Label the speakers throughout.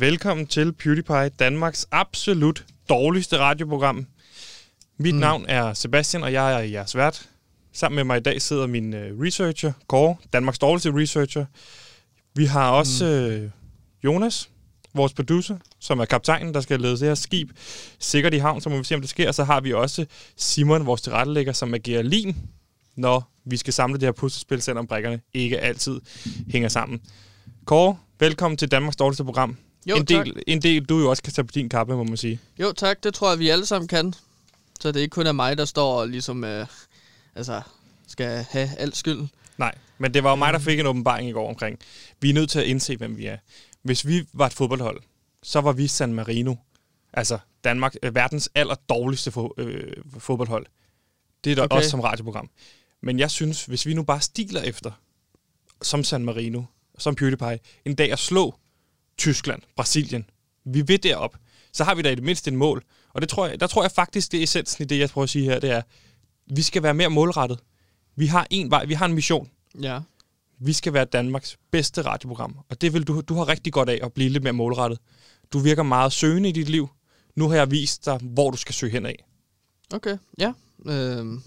Speaker 1: Velkommen til PewDiePie, Danmarks absolut dårligste radioprogram. Mit mm. navn er Sebastian, og jeg er jeres vært. Sammen med mig i dag sidder min uh, researcher, Kåre, Danmarks dårligste researcher. Vi har også mm. uh, Jonas, vores producer, som er kaptajnen, der skal lede det her skib sikkert i havn, så må vi se, om det sker. Og så har vi også Simon, vores tilrettelægger, som agerer lim, når vi skal samle det her puslespil, selvom brækkerne ikke altid hænger sammen. Kåre, velkommen til Danmarks dårligste program.
Speaker 2: Jo,
Speaker 1: en, del,
Speaker 2: tak.
Speaker 1: en del, du jo også kan tage på din kappe, må man sige.
Speaker 2: Jo, tak. Det tror jeg, vi alle sammen kan. Så det ikke kun er mig, der står og ligesom, øh, altså, skal have alt skylden.
Speaker 1: Nej, men det var jo mig, der fik en åbenbaring i går omkring. Vi er nødt til at indse, hvem vi er. Hvis vi var et fodboldhold, så var vi San Marino. Altså Danmark, øh, verdens aller dårligste fo- øh, fodboldhold. Det er der. Okay. også som radioprogram. Men jeg synes, hvis vi nu bare stiler efter, som San Marino, som PewDiePie, en dag at slå Tyskland, Brasilien, vi vil derop, så har vi da i det mindste en mål. Og det tror jeg, der tror jeg faktisk, det er essensen i det, jeg prøver at sige her, det er, vi skal være mere målrettet. Vi har en vej, vi har en mission.
Speaker 2: Ja.
Speaker 1: Vi skal være Danmarks bedste radioprogram. Og det vil du, du har rigtig godt af at blive lidt mere målrettet. Du virker meget søgende i dit liv. Nu har jeg vist dig, hvor du skal søge hen af.
Speaker 2: Okay, ja. Øhm,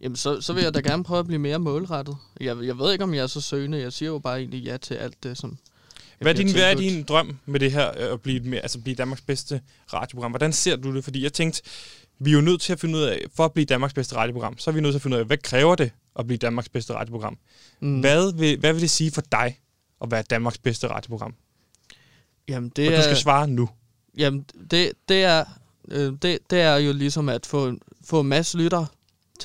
Speaker 2: jamen, så, så vil jeg da gerne prøve at blive mere målrettet. Jeg, jeg ved ikke, om jeg er så søgende. Jeg siger jo bare egentlig ja til alt det, som...
Speaker 1: Hvad er, din, hvad er din drøm med det her, øh, at blive, mere, altså blive Danmarks bedste radioprogram? Hvordan ser du det? Fordi jeg tænkte, vi er jo nødt til at finde ud af, for at blive Danmarks bedste radioprogram, så er vi nødt til at finde ud af, hvad kræver det at blive Danmarks bedste radioprogram?
Speaker 2: Mm.
Speaker 1: Hvad, vil, hvad vil det sige for dig at være Danmarks bedste radioprogram?
Speaker 2: Jamen,
Speaker 1: Og
Speaker 2: det
Speaker 1: du
Speaker 2: er,
Speaker 1: skal svare nu.
Speaker 2: jamen, det, det, er, øh, det, det er jo ligesom at få, få en masse lytter.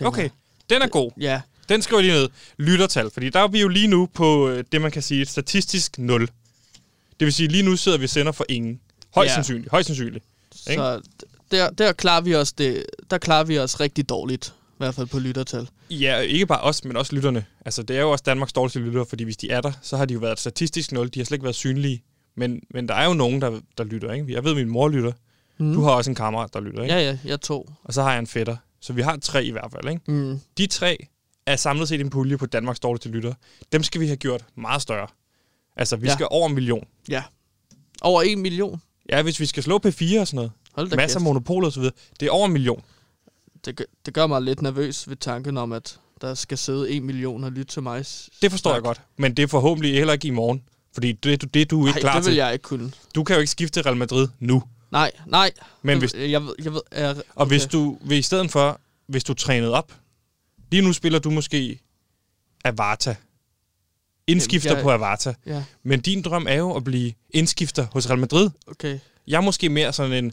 Speaker 1: Okay,
Speaker 2: jeg.
Speaker 1: den er god.
Speaker 2: Ja,
Speaker 1: Den skriver lige ned. Lyttertal. Fordi der er vi jo lige nu på øh, det, man kan sige et statistisk 0. Det vil sige, lige nu sidder vi og sender for ingen. Højst
Speaker 2: Ja.
Speaker 1: sandsynligt. Højst sandsynligt. Ikke?
Speaker 2: så der, der, klarer vi os det, der klarer vi os rigtig dårligt. I hvert fald på lyttertal.
Speaker 1: Ja, ikke bare os, men også lytterne. Altså, det er jo også Danmarks dårligste lyttere, fordi hvis de er der, så har de jo været et statistisk 0. De har slet ikke været synlige. Men, men der er jo nogen, der, der lytter, ikke? Jeg ved, min mor lytter.
Speaker 2: Mm.
Speaker 1: Du har også en kammerat, der lytter, ikke?
Speaker 2: Ja, ja, jeg to.
Speaker 1: Og så har jeg en fætter. Så vi har tre i hvert fald, ikke?
Speaker 2: Mm.
Speaker 1: De tre er samlet set en pulje på Danmarks dårligste lyttere. Dem skal vi have gjort meget større. Altså, vi
Speaker 2: Ja.
Speaker 1: skal over en million.
Speaker 2: Ja. Over en million.
Speaker 1: Ja, hvis vi skal slå P4 og sådan noget.
Speaker 2: Hold da
Speaker 1: Masser af
Speaker 2: kæft.
Speaker 1: monopoler og så videre. Det er over en million.
Speaker 2: Det, gør- det gør mig lidt nervøs ved tanken om, at der skal sidde en million og lytte til mig.
Speaker 1: Det forstår jeg godt. Men det er forhåbentlig heller ikke i morgen. Fordi det, det, det er du ikke
Speaker 2: Nej,
Speaker 1: klar
Speaker 2: det vil
Speaker 1: til.
Speaker 2: jeg ikke kunne.
Speaker 1: Du kan jo ikke skifte til Real Madrid nu.
Speaker 2: Nej, nej.
Speaker 1: Men hvis,
Speaker 2: Jeg jeg ved, jeg, okay.
Speaker 1: og hvis du, hvis i stedet for, hvis du trænede op, lige nu spiller du måske Avarta. Indskifter
Speaker 2: Jamen, jeg-
Speaker 1: på Avarta.
Speaker 2: Ja,
Speaker 1: Men din drøm er jo at blive indskifter hos Real Madrid.
Speaker 2: okay.
Speaker 1: Jeg er måske mere sådan en,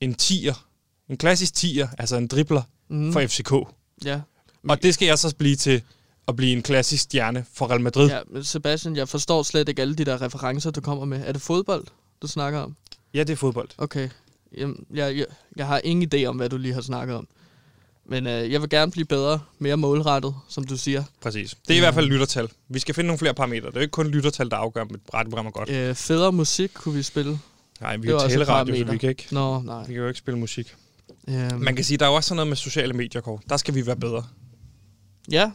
Speaker 1: en tier. En klassisk tier, altså en dribler
Speaker 2: Mm.
Speaker 1: for FCK.
Speaker 2: Ja.
Speaker 1: Og det skal jeg så blive til at blive en klassisk stjerne for Real Madrid.
Speaker 2: ja, men Sebastian, jeg forstår slet ikke alle de der referencer, du kommer med. Er det fodbold, du snakker om?
Speaker 1: Ja, det er fodbold.
Speaker 2: Okay. Jamen, jeg, jeg, jeg har ingen idé om, hvad du lige har snakket om. Men øh, jeg vil gerne blive bedre, mere målrettet, som du siger.
Speaker 1: Præcis. Det er i hvert fald lyttertal. Vi skal finde nogle flere parametre. Det er jo ikke kun lyttertal, der afgør, om et radioprogram er godt.
Speaker 2: Øh, federe musik kunne vi spille.
Speaker 1: Nej, vi
Speaker 2: det
Speaker 1: er jo taleradio, så vi kan, ikke,
Speaker 2: Nå, nej.
Speaker 1: vi kan jo ikke spille musik.
Speaker 2: Øhm,
Speaker 1: Man kan sige, der er jo også sådan noget med sociale medier, Kåre. Der skal vi være bedre.
Speaker 2: Ja,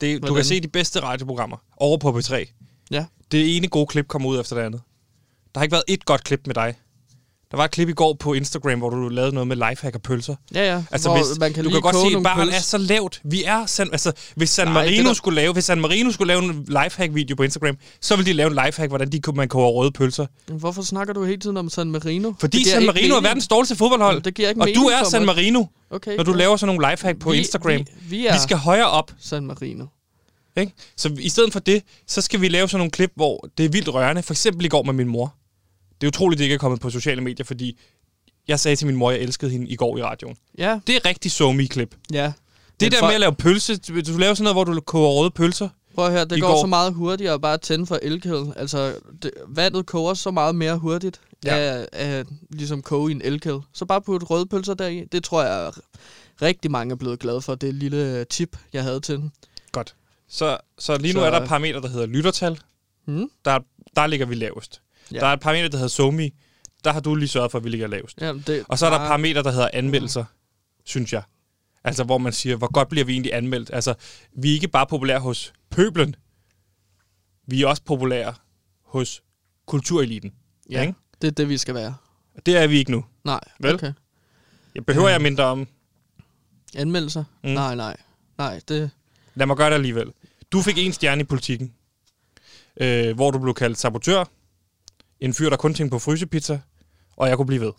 Speaker 1: Det, du
Speaker 2: Hvordan?
Speaker 1: kan se de bedste radioprogrammer over på P3.
Speaker 2: ja.
Speaker 1: Det ene gode klip kommer ud efter det andet. Der har ikke været et godt klip med dig. Der var et klip i går på Instagram, hvor du lavede noget med lifehack og pølser.
Speaker 2: Ja, ja.
Speaker 1: Altså,
Speaker 2: hvor
Speaker 1: hvis,
Speaker 2: man kan
Speaker 1: du kan godt se, at
Speaker 2: nogle
Speaker 1: barn
Speaker 2: pølse.
Speaker 1: er så lavt. Vi er San, altså, hvis San
Speaker 2: Nej,
Speaker 1: Marino
Speaker 2: der-
Speaker 1: skulle lave, hvis San Marino skulle lave en lifehack-video på Instagram, så ville de lave en lifehack, hvordan de, man koger røde pølser.
Speaker 2: Hvorfor snakker du hele tiden om San Marino?
Speaker 1: Fordi San Marino er verdens dårligste fodboldhold.
Speaker 2: Jamen, det giver ikke
Speaker 1: og du er San. Marino,
Speaker 2: Okay,
Speaker 1: når du laver sådan nogle lifehack på
Speaker 2: vi,
Speaker 1: Instagram.
Speaker 2: Vi, vi er
Speaker 1: Vi skal højere op.
Speaker 2: San Marino.
Speaker 1: Ikke? Så i stedet for det, så skal vi lave sådan nogle klip, hvor det er vildt rørende. For eksempel i går med min mor. Det er utroligt, det ikke er kommet på sociale medier, fordi jeg sagde til min mor, jeg elskede hende i går i radioen.
Speaker 2: Ja,
Speaker 1: Det er rigtig so klip
Speaker 2: ja.
Speaker 1: Det
Speaker 2: Men
Speaker 1: der
Speaker 2: for-
Speaker 1: med at lave pølse, du laver sådan noget, hvor du koger røde pølser.
Speaker 2: Prøv at høre, det går,
Speaker 1: går-
Speaker 2: så meget hurtigere at bare tænde for elkedel. Altså, det, vandet koger så meget mere hurtigt
Speaker 1: Ja.
Speaker 2: af, af ligesom koge i en elkedel. Så bare putte røde pølser deri. Det tror jeg rigtig mange er blevet glade for. Det lille tip, jeg havde til den.
Speaker 1: Godt. Så, så lige nu
Speaker 2: Så-
Speaker 1: er der et parameter, der hedder lyttertal.
Speaker 2: Hmm?
Speaker 1: Der, der ligger vi lavest.
Speaker 2: Ja.
Speaker 1: Der er et parameter, der hedder SoMe. Der har du lige sørget for, at vi ligger lavest.
Speaker 2: Jamen, det,
Speaker 1: Og så er der et
Speaker 2: bare-
Speaker 1: parameter, der hedder anmeldelser, synes jeg. Altså, hvor man siger, hvor godt bliver vi egentlig anmeldt? Altså, vi er ikke bare populære hos pøblen. Vi er også populære hos kultureliten.
Speaker 2: Ja,
Speaker 1: Ikke?
Speaker 2: det er det, vi skal være.
Speaker 1: Det er vi ikke nu.
Speaker 2: Nej,
Speaker 1: Vel?
Speaker 2: okay.
Speaker 1: Jeg behøver jeg mindre om.
Speaker 2: Anmeldelser?
Speaker 1: Mm.
Speaker 2: Mm. Nej, nej. Nej, det...
Speaker 1: Lad mig gøre det alligevel. Du fik en stjerne i politikken, øh, hvor du blev kaldt sabotør, en fyr, der kun tænkte på frysepizza, og jeg kunne blive ved.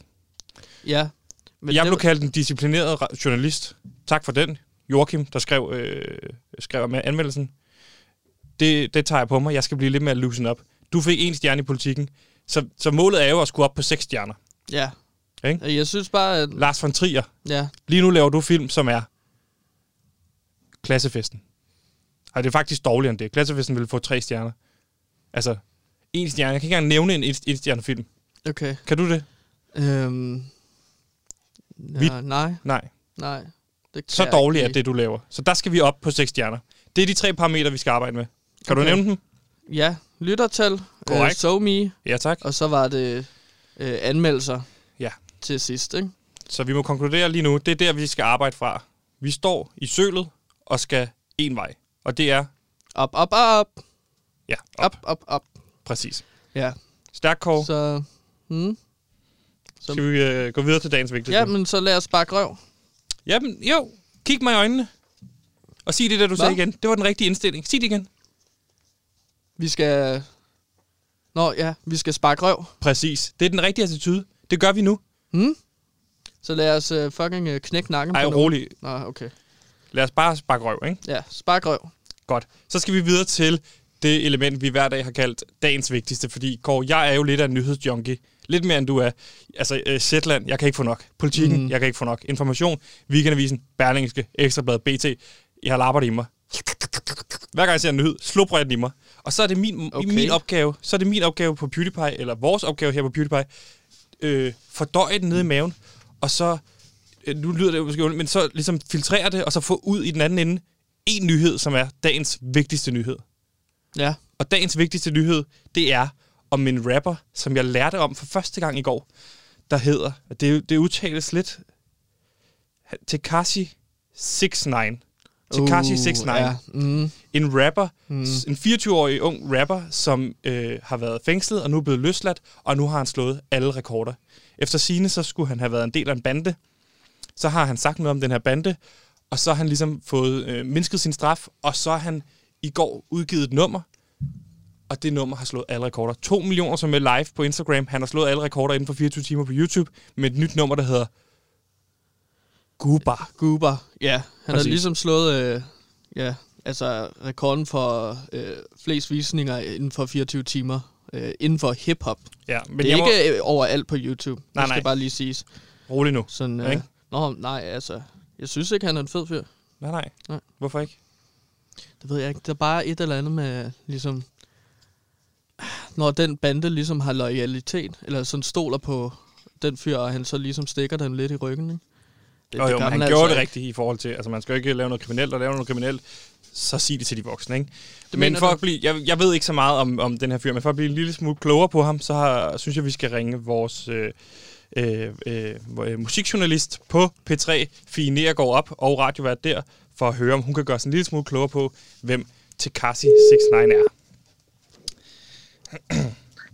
Speaker 2: Ja. Men
Speaker 1: jeg blev kaldt en disciplineret journalist. Tak for den. Joachim, der skrev, øh, skrev med anmeldelsen. Det, det tager jeg på mig. Jeg skal blive lidt mere loosen up. Du fik en stjerne i politikken. Så, så målet er jo at skulle op på seks stjerner.
Speaker 2: Ja.
Speaker 1: Ikke?
Speaker 2: Jeg synes bare, at...
Speaker 1: Lars von Trier,
Speaker 2: Ja,
Speaker 1: lige nu laver du film, som er klassefesten. Ej, det er faktisk dårligere end det. Klassefesten vil få tre stjerner. Altså, en stjerne. Jeg kan ikke engang nævne en et stjernefilm.
Speaker 2: okay.
Speaker 1: Kan du det?
Speaker 2: Øhm,
Speaker 1: Vi-
Speaker 2: ja, nej,
Speaker 1: Nej.
Speaker 2: nej. Det
Speaker 1: Så dårligt er det, du laver. Så der skal vi op på seks stjerner. Det er de tre parametre, vi skal arbejde med. Kan du
Speaker 2: Okay.
Speaker 1: nævne dem?
Speaker 2: Ja, lyttertal, øh, so me,
Speaker 1: Ja, tak.
Speaker 2: og så var det øh, anmeldelser
Speaker 1: Ja.
Speaker 2: til sidst, ikke?
Speaker 1: Så vi må konkludere lige nu, det er der, vi skal arbejde fra. Vi står i sølet og skal en vej. Og det er,
Speaker 2: Op, op, op,
Speaker 1: ja, op.
Speaker 2: op, op, op.
Speaker 1: Præcis.
Speaker 2: Ja,
Speaker 1: Stærk kår.
Speaker 2: så... Hmm. Så,
Speaker 1: Skal vi øh, gå videre til dagens vigtigste?
Speaker 2: ja, men så lad os bare røv.
Speaker 1: Jamen, jo. Kig mig i øjnene. Og sig det, der du
Speaker 2: Hvad?
Speaker 1: sagde igen. Det var den rigtige indstilling. Sig det igen.
Speaker 2: Vi skal... Nå, ja, vi skal sparke røv.
Speaker 1: Præcis. Det er den rigtige attitude. Det gør vi nu.
Speaker 2: Hmm? Så lad os uh, fucking uh, knække nakken
Speaker 1: Ej,
Speaker 2: på
Speaker 1: rolig.
Speaker 2: Nå, okay.
Speaker 1: Lad os bare sparke røv, ikke?
Speaker 2: Ja, spark røv.
Speaker 1: Godt. Så skal vi videre til det element, vi hver dag har kaldt dagens vigtigste. Fordi, Kåre, jeg er jo lidt af en nyhedsjunkie. Lidt mere, end du er. Altså, uh, Zetland, jeg kan ikke få nok. Politikken, mm. Jeg kan ikke få nok. Information, Weekendavisen, Berlingske, Ekstrablad, BT. Jeg har lappet i mig. Hver gang jeg ser en nyhed, slupper jeg den i mig. Og så er det min, okay. Min opgave, så er det min opgave på PewDiePie, eller vores opgave her på PewDiePie, øh, fordøje den nede i maven, og så, øh, nu lyder det jo måske ondt, men så ligesom filtrere det, og så få ud i den anden ende en nyhed, som er dagens vigtigste nyhed.
Speaker 2: Ja.
Speaker 1: Og dagens vigtigste nyhed, det er om en rapper, som jeg lærte om for første gang i går, der hedder, det, det udtales lidt, Tekashi 69. Tekashi 69.
Speaker 2: Uh, ja. Mm.
Speaker 1: En rapper,
Speaker 2: Mm.
Speaker 1: en 24-årig ung rapper, som øh, har været fængslet og nu er blevet løsladt, og nu har han slået alle rekorder. Efter sine så skulle han have været en del af en bande. Så har han sagt noget om den her bande, og så har han ligesom fået øh, mindsket sin straf, og så har han i går udgivet et nummer, og det nummer har slået alle rekorder. 2 millioner som er live på Instagram. Han har slået alle rekorder inden for 24 timer på YouTube med et nyt nummer, der hedder Guba.
Speaker 2: Goober. Ja, han har ligesom slået øh, ja, altså rekorden for øh, flest visninger inden for 24 timer øh, inden for hip-hop.
Speaker 1: Ja, men
Speaker 2: det er
Speaker 1: jeg
Speaker 2: ikke øh, overalt på YouTube.
Speaker 1: Nej,
Speaker 2: det skal
Speaker 1: nej.
Speaker 2: bare lige siges.
Speaker 1: må... Rolig nu.
Speaker 2: Sådan, øh,
Speaker 1: ikke?
Speaker 2: Nå, nej, altså, jeg synes ikke, han er en fed fyr.
Speaker 1: Nej, nej.
Speaker 2: Nej.
Speaker 1: Hvorfor ikke?
Speaker 2: Det ved jeg ikke. Der er bare et eller andet med, ligesom... Når den bande ligesom har loyalitet, eller sådan stoler på den fyr, og han så ligesom stikker den lidt i ryggen, ikke? Det,
Speaker 1: Jo, jo,
Speaker 2: gør
Speaker 1: men han
Speaker 2: altså
Speaker 1: gjorde det rigtigt i forhold til, altså man skal jo ikke lave noget kriminelt, og lave noget kriminelt, så sig det til de voksne, ikke?
Speaker 2: Det
Speaker 1: men for
Speaker 2: du?
Speaker 1: at blive, jeg, jeg ved ikke så meget om, om den her fyr, men for at blive en lille smule klogere på ham, så har, synes jeg, vi skal ringe vores øh, øh, øh, øh, musikjournalist på P3, Fie Nergård op, og radiovært der, for at høre, om hun kan gøre sig en lille smule klogere på, hvem Tekashi 69 er.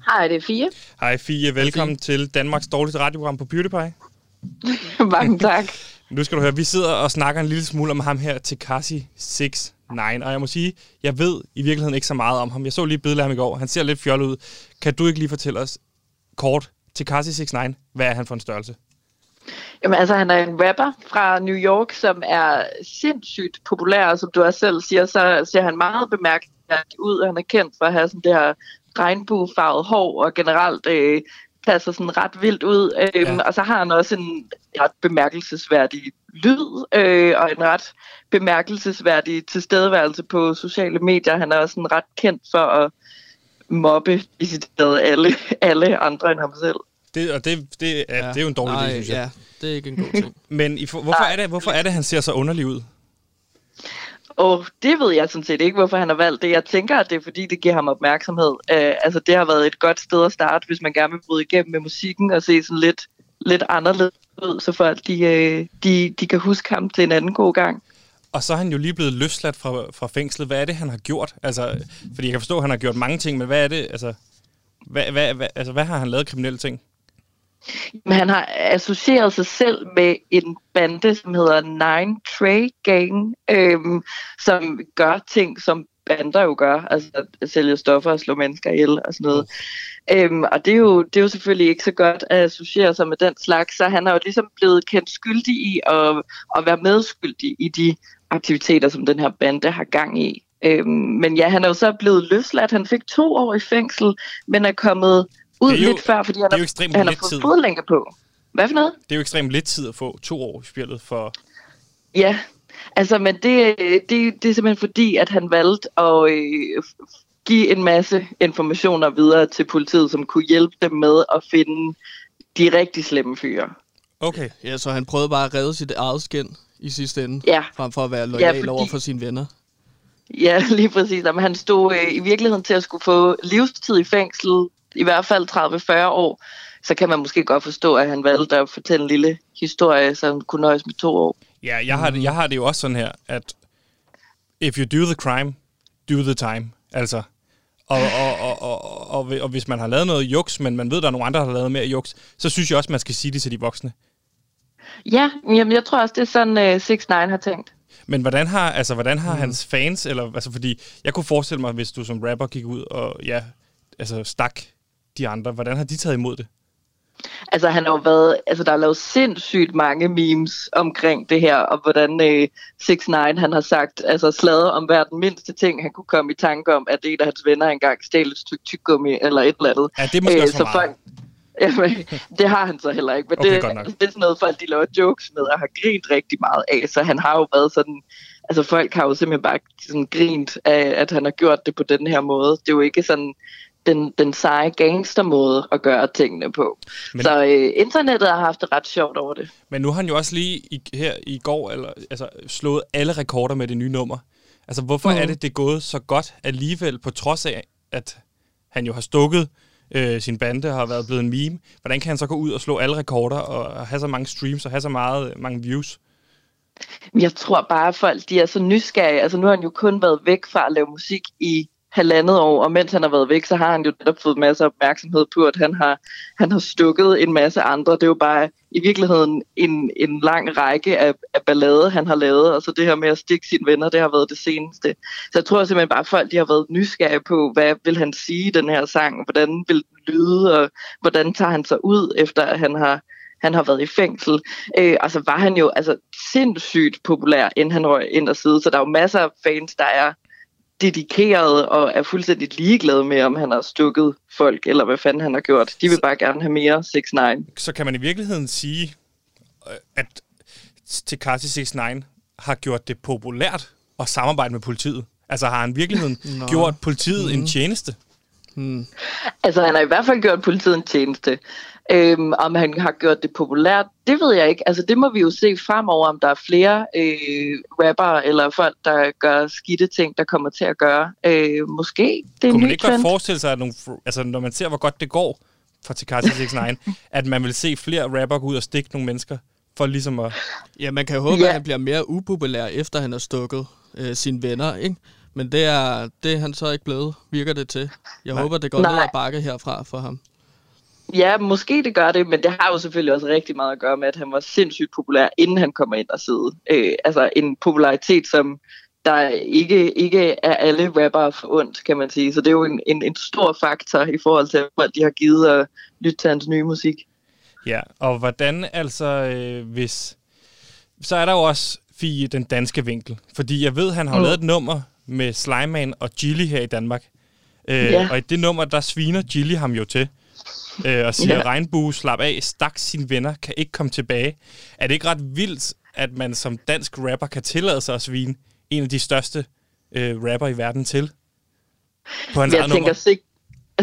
Speaker 3: Hej, det er Fie.
Speaker 1: Hej Fie, velkommen til Danmarks dårligste radioprogram på PewDiePie.
Speaker 3: Mange tak.
Speaker 1: Nu skal du høre, vi sidder og snakker en lille smule om ham her, Tekashi 69. Og jeg må sige, jeg ved i virkeligheden ikke så meget om ham. Jeg så lige et billede af ham i går. Han ser lidt fjollet ud. Kan du ikke lige fortælle os kort, Tekashi 69, hvad er han for en størrelse?
Speaker 3: Jamen, altså, han er en rapper fra New York, som er sindssygt populær, og som du også selv siger, så ser han meget bemærkelsesværdig ud. Han er kendt for at have sådan det her regnbuefarvet hår, og generelt øh, passer sådan ret vildt ud. Øh,
Speaker 1: Ja.
Speaker 3: Og så har han også en ret bemærkelsesværdig lyd, øh, og en ret bemærkelsesværdig tilstedeværelse på sociale medier. Han er også sådan ret kendt for at mobbe sit alle, alle andre end ham selv.
Speaker 1: Det, og det, det, er, ja. det er jo en dårlig
Speaker 2: Nej,
Speaker 1: idé, synes jeg.
Speaker 2: Ja, det er ikke en god ting.
Speaker 1: Men i, for- hvorfor, er det, hvorfor er det, han ser så underlig ud?
Speaker 3: Og det ved jeg sådan set ikke, hvorfor han har valgt det. Jeg tænker, at det er fordi, det giver ham opmærksomhed. Uh, altså, det har været et godt sted at starte, hvis man gerne vil bryde igennem med musikken og se sådan lidt, lidt anderledes ud, så folk de, uh, de, de kan huske ham til en anden god gang.
Speaker 1: Og så er han jo lige blevet løsladt fra, fra fængslet. Hvad er det, han har gjort? Altså, fordi jeg kan forstå, at han har gjort mange ting, men hvad er det? Altså, Hvad, hvad, hvad, altså, hvad har han lavet kriminelle ting?
Speaker 3: Han har associeret sig selv med en bande, som hedder Nine Trey Gang, øhm, som gør ting, som bander jo gør, altså at sælge stoffer og slå mennesker ihjel og sådan noget. Øhm, og det er, jo, det er jo selvfølgelig ikke så godt at associere sig med den slags, så han er jo ligesom blevet kendt skyldig i at, at være medskyldig i de aktiviteter, som den her bande har gang i. Øhm, men ja, han er jo så blevet løsladt. Han fik to år i fængsel, men er kommet ud
Speaker 1: Det er jo-
Speaker 3: lidt før, fordi han,
Speaker 1: det er jo
Speaker 3: har-
Speaker 1: ekstremt
Speaker 3: han har fået
Speaker 1: tid.
Speaker 3: fodlænker på. Hvad for noget?
Speaker 1: Det er jo ekstremt lidt tid at få to år i spillet for...
Speaker 3: Ja, altså, men det, det, det er simpelthen fordi, at han valgte at øh, give en masse informationer videre til politiet, som kunne hjælpe dem med at finde de rigtig slemme fyre.
Speaker 1: Okay.
Speaker 2: Ja, så han prøvede bare at redde sit eget skin i sidste ende,
Speaker 3: Ja.
Speaker 2: frem for at være lojal
Speaker 3: fordi-
Speaker 2: over for sine venner.
Speaker 3: Ja, lige præcis. Jamen, han stod øh, i virkeligheden til at skulle få livstid i fængsel, i hvert fald 30-40 år. Så kan man måske godt forstå, at han valgte at fortælle en lille historie, som kunne nøjes med to år.
Speaker 1: Ja, jeg har, det, jeg har det jo også sådan her, at if you do the crime, do the time. Altså, og, og, og, og, og, og hvis man har lavet noget juks, men man ved, der er nogle andre, der har lavet mere juks, så synes jeg også, man skal sige det til de voksne.
Speaker 3: Ja, jamen, jeg tror også, det er sådan, uh, 6 9 har tænkt.
Speaker 1: Men hvordan har, altså, hvordan har mm. hans fans, eller, altså, fordi jeg kunne forestille mig, hvis du som rapper gik ud og ja, altså, stak de andre, hvordan har de taget imod det?
Speaker 3: Altså, han har jo været, altså, der er lavet sindssygt mange memes omkring det her, og hvordan øh, 6 9 han har sagt, altså slaget om hver den mindste ting, han kunne komme i tanke om, at en af hans venner engang stjal et stykke tyggegummi eller et eller andet.
Speaker 1: Ja, det er måske også for
Speaker 3: så
Speaker 1: meget.
Speaker 3: Jamen, det har han så heller ikke, men
Speaker 1: Okay,
Speaker 3: det, det er sådan noget, folk de laver jokes med og har grint rigtig meget af, så han har jo været sådan, altså folk har jo simpelthen bare sådan grint af, at han har gjort det på den her måde. Det er jo ikke sådan den, den seje gangstermåde at gøre tingene på.
Speaker 1: Men-.
Speaker 3: Så øh, internettet har haft det ret sjovt over det.
Speaker 1: Men nu har han jo også lige i, her i går eller, altså, slået alle rekorder med det nye nummer. Altså, hvorfor mm. er det, det er gået så godt alligevel, på trods af, at han jo har stukket øh, sin bande og har været blevet en meme? Hvordan kan han så gå ud og slå alle rekorder og have så mange streams og have så meget, mange views?
Speaker 3: Jeg tror bare, at folk de er så nysgerrige. Altså nu har han jo kun været væk fra at lave musik i halvandet år, og mens han har været væk, så har han jo netop fået masser af opmærksomhed på, at han har, han har stukket en masse andre. Det er jo bare i virkeligheden en, en lang række af, af ballade, han har lavet, og så det her med at stikke sine venner, det har været det seneste. Så jeg tror simpelthen bare, at folk de har været nysgerrige på, hvad vil han sige i den her sang, hvordan vil den lyde, og hvordan tager han sig ud, efter at han har han har været i fængsel. Øh, og så var han jo altså sindssygt populær, inden han røg ind og side. Så der er jo masser af fans, der er dedikeret og er fuldstændig ligeglade med, om han har stukket folk, eller hvad fanden han har gjort. De vil bare gerne have mere 6 9
Speaker 1: Så kan man i virkeligheden sige, øh, at Tekashi 69 har gjort det populært at samarbejde med politiet. Altså har han i virkeligheden
Speaker 2: Nå.
Speaker 1: gjort politiet mm. en tjeneste?
Speaker 2: Hmm.
Speaker 3: Altså, han har i hvert fald gjort politiet en tjeneste. Øhm, om han har gjort det populært, det ved jeg ikke. Altså, det må vi jo se fremover, om der er flere øh, rappere eller folk, der gør skidte ting, der kommer til at gøre. Øh, måske. Det er
Speaker 1: Kunne man ikke godt
Speaker 3: trend.
Speaker 1: forestille sig, at nogle, altså, når man ser, hvor godt det går for Tekashi 69, at man vil se flere rapper gå ud og stikke nogle mennesker, for ligesom at...
Speaker 2: Ja, man kan jo håbe,
Speaker 3: Ja.
Speaker 2: at han bliver mere upopulær, efter han har stukket øh, sine venner, ikke? Men det er, det er han så ikke blevet, virker det til. Jeg
Speaker 1: Nej.
Speaker 2: håber, det går
Speaker 3: Nej.
Speaker 2: ned ad bakke herfra for ham.
Speaker 3: Ja, måske det gør det, men det har jo selvfølgelig også rigtig meget at gøre med, at han var sindssygt populær, inden han kommer ind og sidde. Øh, altså en popularitet, som der ikke, ikke er alle rappere for ondt, kan man sige. Så det er jo en, en, en stor faktor i forhold til, hvad de har givet at lytte til hans nye musik.
Speaker 1: Ja, og hvordan altså, øh, hvis... Så er der jo også, Fie, den danske vinkel. Fordi jeg ved, han har. Mm. lavet et nummer med Slimeman og Gilly her i Danmark. Øh,
Speaker 3: Ja.
Speaker 1: Og i det nummer, der sviner Gilly ham jo til. Øh, og siger,
Speaker 3: Ja.
Speaker 1: regnbue, slap af, stak sine venner, kan ikke komme tilbage. Er det ikke ret vildt, at man som dansk rapper kan tillade sig at svine en af de største øh, rapper i verden til? På hans
Speaker 3: Jeg tænker,
Speaker 1: nummer.
Speaker 3: 6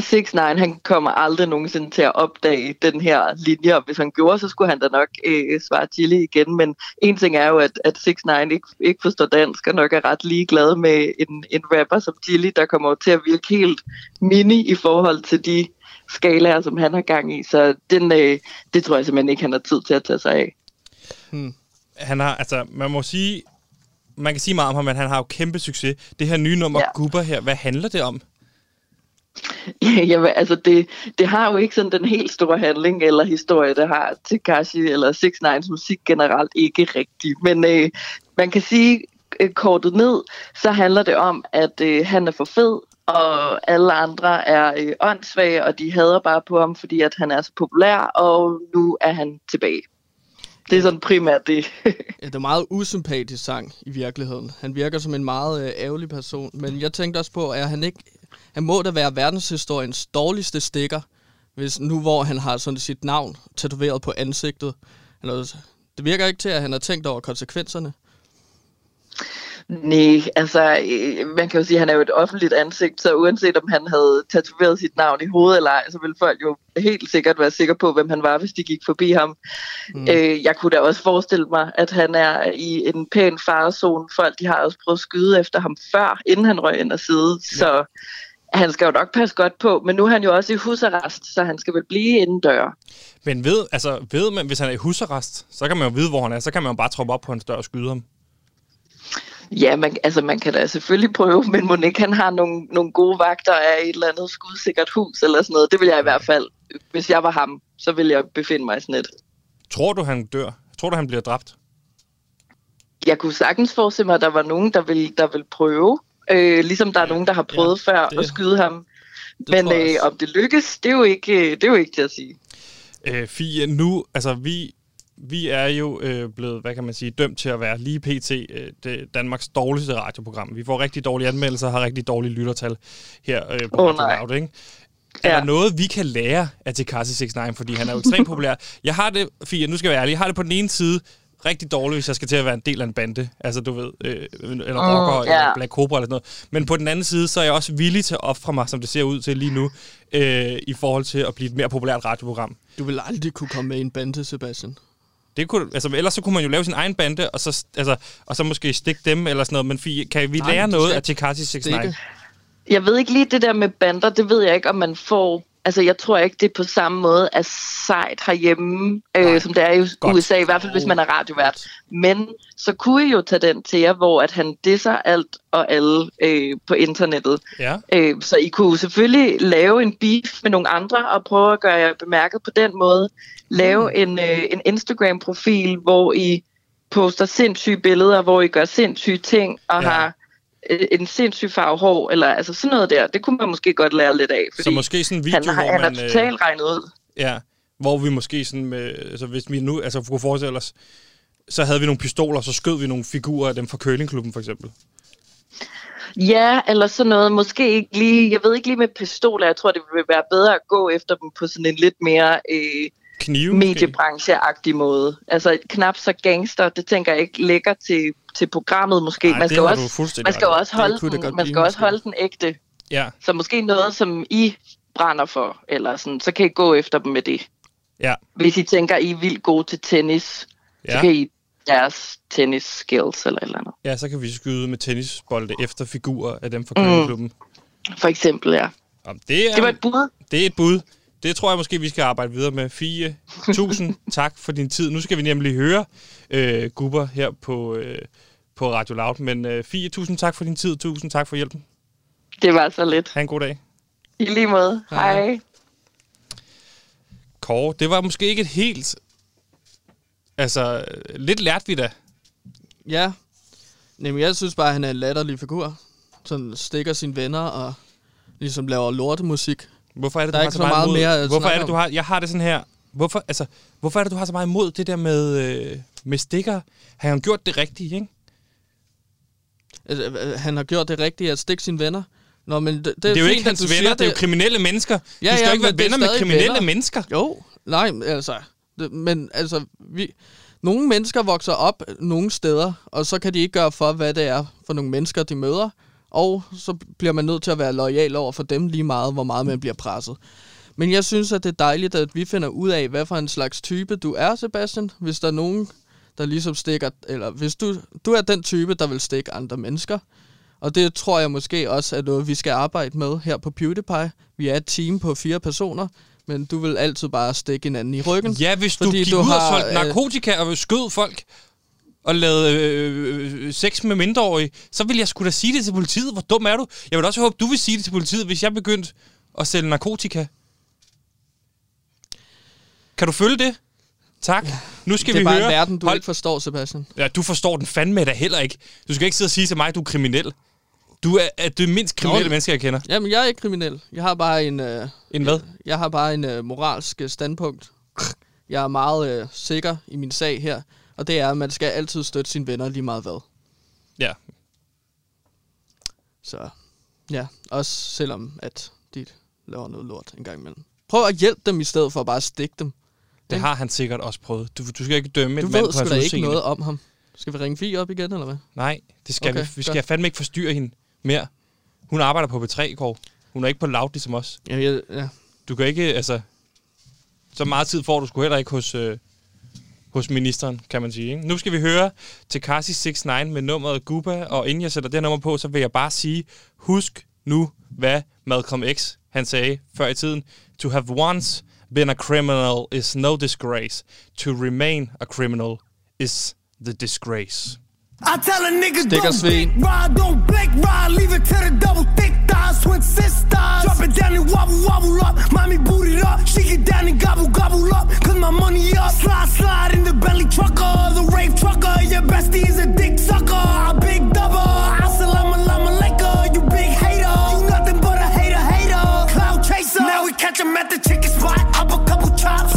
Speaker 3: 6 9 han kommer aldrig nogensinde til at opdage den her linje, og hvis han gjorde, så skulle han da nok øh, svare Chili igen, men en ting er jo, at, at 6 9 ikke, ikke forstår dansk, og nok er ret ligeglad med en, en rapper som Chili, der kommer til at virke helt mini i forhold til de skalaer, som han har gang i, så den, øh, det tror jeg simpelthen ikke, han har tid til at tage sig af.
Speaker 1: han har, altså, man må sige, man kan sige meget om ham, men han har jo kæmpe succes. Det her nye nummer, ja.
Speaker 3: Ja.
Speaker 1: Gubber her, hvad handler det om?
Speaker 3: Jamen, altså det, det har jo ikke sådan den helt store handling eller historie, det har Tekashi eller 6 Nines musik generelt ikke rigtigt. Men øh, man kan sige, øh, kortet ned, så handler det om, at øh, han er for fed, og alle andre er øh, åndssvage, og de hader bare på ham, fordi at han er så populær, og nu er han tilbage. Det er sådan primært det.
Speaker 2: ja, det er meget usympatisk sang i virkeligheden. Han virker som en meget øh, ærgerlig person, men jeg tænkte også på, at han ikke... Han må da være verdenshistoriens dårligste stikker, hvis nu hvor han har sådan sit navn tatoveret på ansigtet. Eller, det virker ikke til, at han har tænkt over konsekvenserne.
Speaker 3: Nej, altså, øh, man kan jo sige, at han er jo et offentligt ansigt, så uanset om han havde tatoveret sit navn i hovedet eller ej, så ville folk jo helt sikkert være sikre på, hvem han var, hvis de gik forbi ham. Mm. Øh, jeg kunne da også forestille mig, at han er i en pæn farezone. Folk de har også prøvet at skyde efter ham før, inden han røg ind og side, ja. så han skal jo nok passe godt på, men nu er han jo også i husarrest, så han skal vel blive indendør.
Speaker 1: Men ved, altså, ved man, hvis han er i husarrest, så kan man jo vide, hvor han er. Så kan man jo bare troppe op på hans dør og skyde ham.
Speaker 3: Ja, man, altså man kan da selvfølgelig prøve, men ikke han har nogle, nogle gode vagter af et eller andet skudsikkert hus eller sådan noget. Det vil jeg i hvert fald, hvis jeg var ham, så ville jeg befinde mig i sådan et.
Speaker 1: Tror du, han dør? Tror du, han bliver dræbt?
Speaker 3: Jeg kunne sagtens forestille mig, at der var nogen, der vil, der vil prøve. Øh, ligesom der er nogen, der har prøvet ja, før det, at skyde ham. Men øh, om det lykkes, det er jo ikke, det er jo ikke til at sige.
Speaker 1: Øh, Fie, nu, altså vi vi er jo øh, blevet, hvad kan man sige, dømt til at være lige pt. Øh, det Danmarks dårligste radioprogram. Vi får rigtig dårlige anmeldelser og har rigtig dårlige lyttertal her øh, på oh, Radio Loud, ikke? Er ja. der noget, vi kan lære af Tekashi 69, fordi han er jo ekstremt populær? Jeg har det, Fie, nu skal jeg være ærlig, jeg har det på den ene side rigtig dårligt, hvis jeg skal til at være en del af en bande. Altså, du ved, øh, eller mm, rocker, yeah. eller Black Cobra eller noget. Men på den anden side, så er jeg også villig til at ofre mig, som det ser ud til lige nu, øh, i forhold til at blive et mere populært radioprogram.
Speaker 2: Du vil aldrig kunne komme med i en bande, Sebastian.
Speaker 1: Det kunne, altså, ellers så kunne man jo lave sin egen bande, og så, altså, og så måske stikke dem eller sådan noget. Men fi, kan vi Nej, lære noget af Tekashi 69?
Speaker 3: Jeg ved ikke lige det der med bander, det ved jeg ikke, om man får... Altså, jeg tror ikke, det er på samme måde at sejt herhjemme, øh, som det er i Godt. USA, i hvert fald hvis man er radiovært. Men så kunne I jo tage den til jer, hvor at han disser alt og alle øh, på internettet. Ja. Øh, så I kunne selvfølgelig lave en beef med nogle andre og prøve at gøre jer bemærket på den måde lave mm. en, øh, en Instagram-profil, hvor I poster sindssyge billeder, hvor I gør sindssyge ting, og ja. har øh, en sindssyg farve hår, eller altså sådan noget der. Det kunne man måske godt lære lidt af, fordi
Speaker 1: så måske sådan en video,
Speaker 3: han, har,
Speaker 1: hvor
Speaker 3: han er øh, totalt regnet ud.
Speaker 1: Ja, hvor vi måske sådan med, altså hvis vi nu, altså kunne forestille os, så havde vi nogle pistoler, så skød vi nogle figurer af dem fra Curlingklubben for eksempel.
Speaker 3: Ja, eller sådan noget. Måske ikke lige, jeg ved ikke lige med pistoler, jeg tror, det vil være bedre at gå efter dem på sådan en lidt mere... Øh,
Speaker 1: Knive,
Speaker 3: mediebrancheagtig måde. Altså knap så gangster, det tænker jeg ikke ligger til, til programmet måske.
Speaker 1: Ej,
Speaker 3: man
Speaker 1: skal
Speaker 3: også, man skal også holde den, man skal også holde den ægte.
Speaker 1: Ja.
Speaker 3: Så måske noget, som I brænder for, eller sådan, så kan I gå efter dem med det.
Speaker 1: Ja.
Speaker 3: Hvis I tænker, I er vildt gode til tennis, ja. så kan I deres tennis skills eller eller andet.
Speaker 1: Ja, så kan vi skyde med tennisbolde efter figurer af dem fra klubben. Mm.
Speaker 3: For eksempel, ja.
Speaker 1: Jamen, det, er,
Speaker 3: det var et bud.
Speaker 1: Det er et bud. Det tror jeg måske, vi skal arbejde videre med. Fie, tusind tak for din tid. Nu skal vi nemlig høre øh, Gubber her på, øh, på Radio Loud. Men øh, Fie, tusind tak for din tid. Tusind tak for hjælpen.
Speaker 3: Det var så lidt.
Speaker 1: Ha' en god dag.
Speaker 3: I lige måde. Hej. Hej.
Speaker 1: Kåre, det var måske ikke et helt... Altså, lidt lært vi da.
Speaker 2: Ja. Jamen, jeg synes bare, at han er en latterlig figur. Sådan stikker sine venner og ligesom laver lortemusik.
Speaker 1: Hvorfor er det, der du har så meget, meget mere Hvorfor er det, du har... Jeg har det sådan her... Hvorfor, altså, hvorfor er det, du har så meget imod det der med, øh, med stikker? Har han gjort det rigtige, ikke?
Speaker 2: Altså, øh, han har gjort det rigtige at stikke sine venner. Nå, men det, det,
Speaker 1: det er, jo ikke hans venner, siger, det er jo kriminelle mennesker. Ja, du skal ja, ikke være venner med kriminelle venner. mennesker.
Speaker 2: Jo, nej, altså... Det, men altså, vi, nogle mennesker vokser op nogle steder, og så kan de ikke gøre for, hvad det er for nogle mennesker, de møder og så bliver man nødt til at være lojal over for dem lige meget, hvor meget man bliver presset. Men jeg synes, at det er dejligt, at vi finder ud af, hvad for en slags type du er, Sebastian. Hvis der er nogen, der ligesom stikker, eller hvis du, du er den type, der vil stikke andre mennesker. Og det tror jeg måske også er noget, vi skal arbejde med her på PewDiePie. Vi er et team på fire personer, men du vil altid bare stikke hinanden i ryggen.
Speaker 1: Ja, hvis du gik du ud har, og solgte øh, narkotika og skød folk, og lavede øh, øh, sex med mindreårige, så vil jeg skulle da sige det til politiet. Hvor dum er du? Jeg vil også håbe, du vil sige det til politiet, hvis jeg begyndte at sælge narkotika. Kan du følge det? Tak. Nu skal
Speaker 2: det er
Speaker 1: vi
Speaker 2: bare
Speaker 1: høre...
Speaker 2: en verden, du
Speaker 1: Hold-
Speaker 2: ikke forstår, Sebastian.
Speaker 1: Ja, du forstår den fandme da heller ikke. Du skal ikke sidde og sige til mig, at du er kriminel. Du er, er det mindst kriminelle
Speaker 2: Nå.
Speaker 1: menneske, jeg kender.
Speaker 2: Jamen, jeg er ikke kriminel. Jeg har bare en... Øh,
Speaker 1: En hvad?
Speaker 2: Jeg har bare en øh, moralsk øh, standpunkt. Jeg er meget øh, sikker i min sag her, og det er, at man skal altid støtte sine venner lige meget hvad.
Speaker 1: Ja.
Speaker 2: Så ja, også selvom at de laver noget lort en gang imellem. Prøv at hjælpe dem i stedet for at bare stikke dem.
Speaker 1: Det har han sikkert også prøvet. Du, du skal ikke dømme
Speaker 2: Du
Speaker 1: en mand
Speaker 2: ved
Speaker 1: på hans
Speaker 2: da ikke
Speaker 1: udseende.
Speaker 2: noget om ham. Skal vi ringe Fie op igen, eller hvad?
Speaker 1: Nej, det skal
Speaker 2: Okay,
Speaker 1: vi. Vi skal
Speaker 2: godt.
Speaker 1: fandme ikke forstyrre hende mere. Hun arbejder på B3 i går. Hun er ikke på loud ligesom os.
Speaker 2: Ja, ja, ja.
Speaker 1: Du kan ikke, altså... Så meget tid får du sgu heller ikke hos, øh, hos ministeren, kan man sige. Ikke? Nu skal vi høre til Kasi 69 med nummeret Guba, og inden jeg sætter det nummer på, så vil jeg bare sige, husk nu, hvad Malcolm X han sagde før i tiden. To have once been a criminal is no disgrace. To remain a criminal is the disgrace.
Speaker 4: I tell a nigga
Speaker 2: Stikker
Speaker 4: don't blick, ride, don't blink, ride, leave it to the double thick thighs, twin sisters. Drop it down and wobble, wobble up, mommy boot it up, she get down and gobble, gobble up, cause my money up. Slide, slide in the Bentley trucker, the rave trucker, your bestie is a dick sucker, a big double. Assalamu alaikum, you big hater, you nothing but a hater, hater, cloud chaser. Now we catch him at the chicken spot, up a couple chops,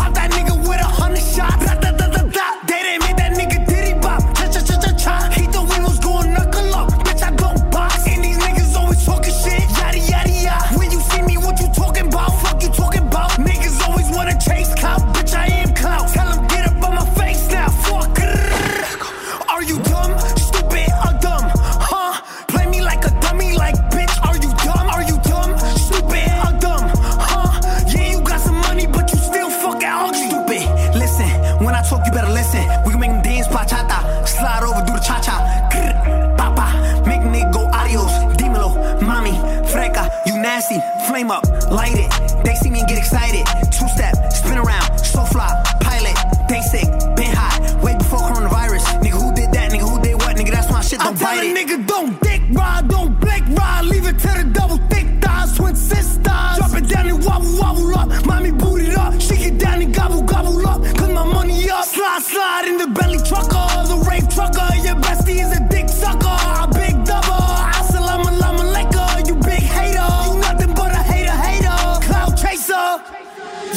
Speaker 4: nasty. Flame up, light it. They see me and get excited. Two step, spin around, so fly, pilot. They sick, been hot, way before coronavirus. Nigga, who did that? Nigga, who did what? Nigga, that's my shit. Don't
Speaker 5: I tell
Speaker 4: bite
Speaker 5: a
Speaker 4: it.
Speaker 5: nigga don't dick ride, don't blink ride, leave it to the double thick thighs, twin sisters. Drop it down and wobble, wobble up, mommy boot it up, she get down and gobble, gobble up, cause my money up. Slide, slide in the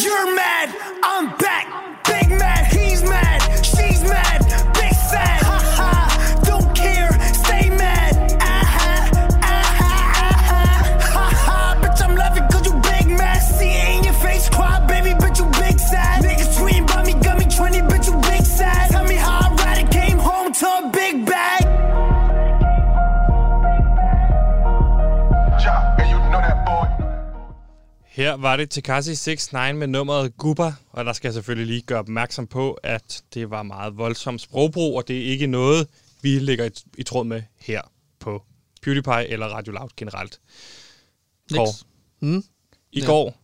Speaker 5: You're mad,
Speaker 1: Her var det Tekashi 69 med nummeret Gubba, og der skal jeg selvfølgelig lige gøre opmærksom på, at det var meget voldsom sprogbrug, og det er ikke noget, vi ligger i, i tråd med her på PewDiePie eller Radio Loud generelt.
Speaker 2: Niks. Mm.
Speaker 1: I
Speaker 2: Ja.
Speaker 1: går,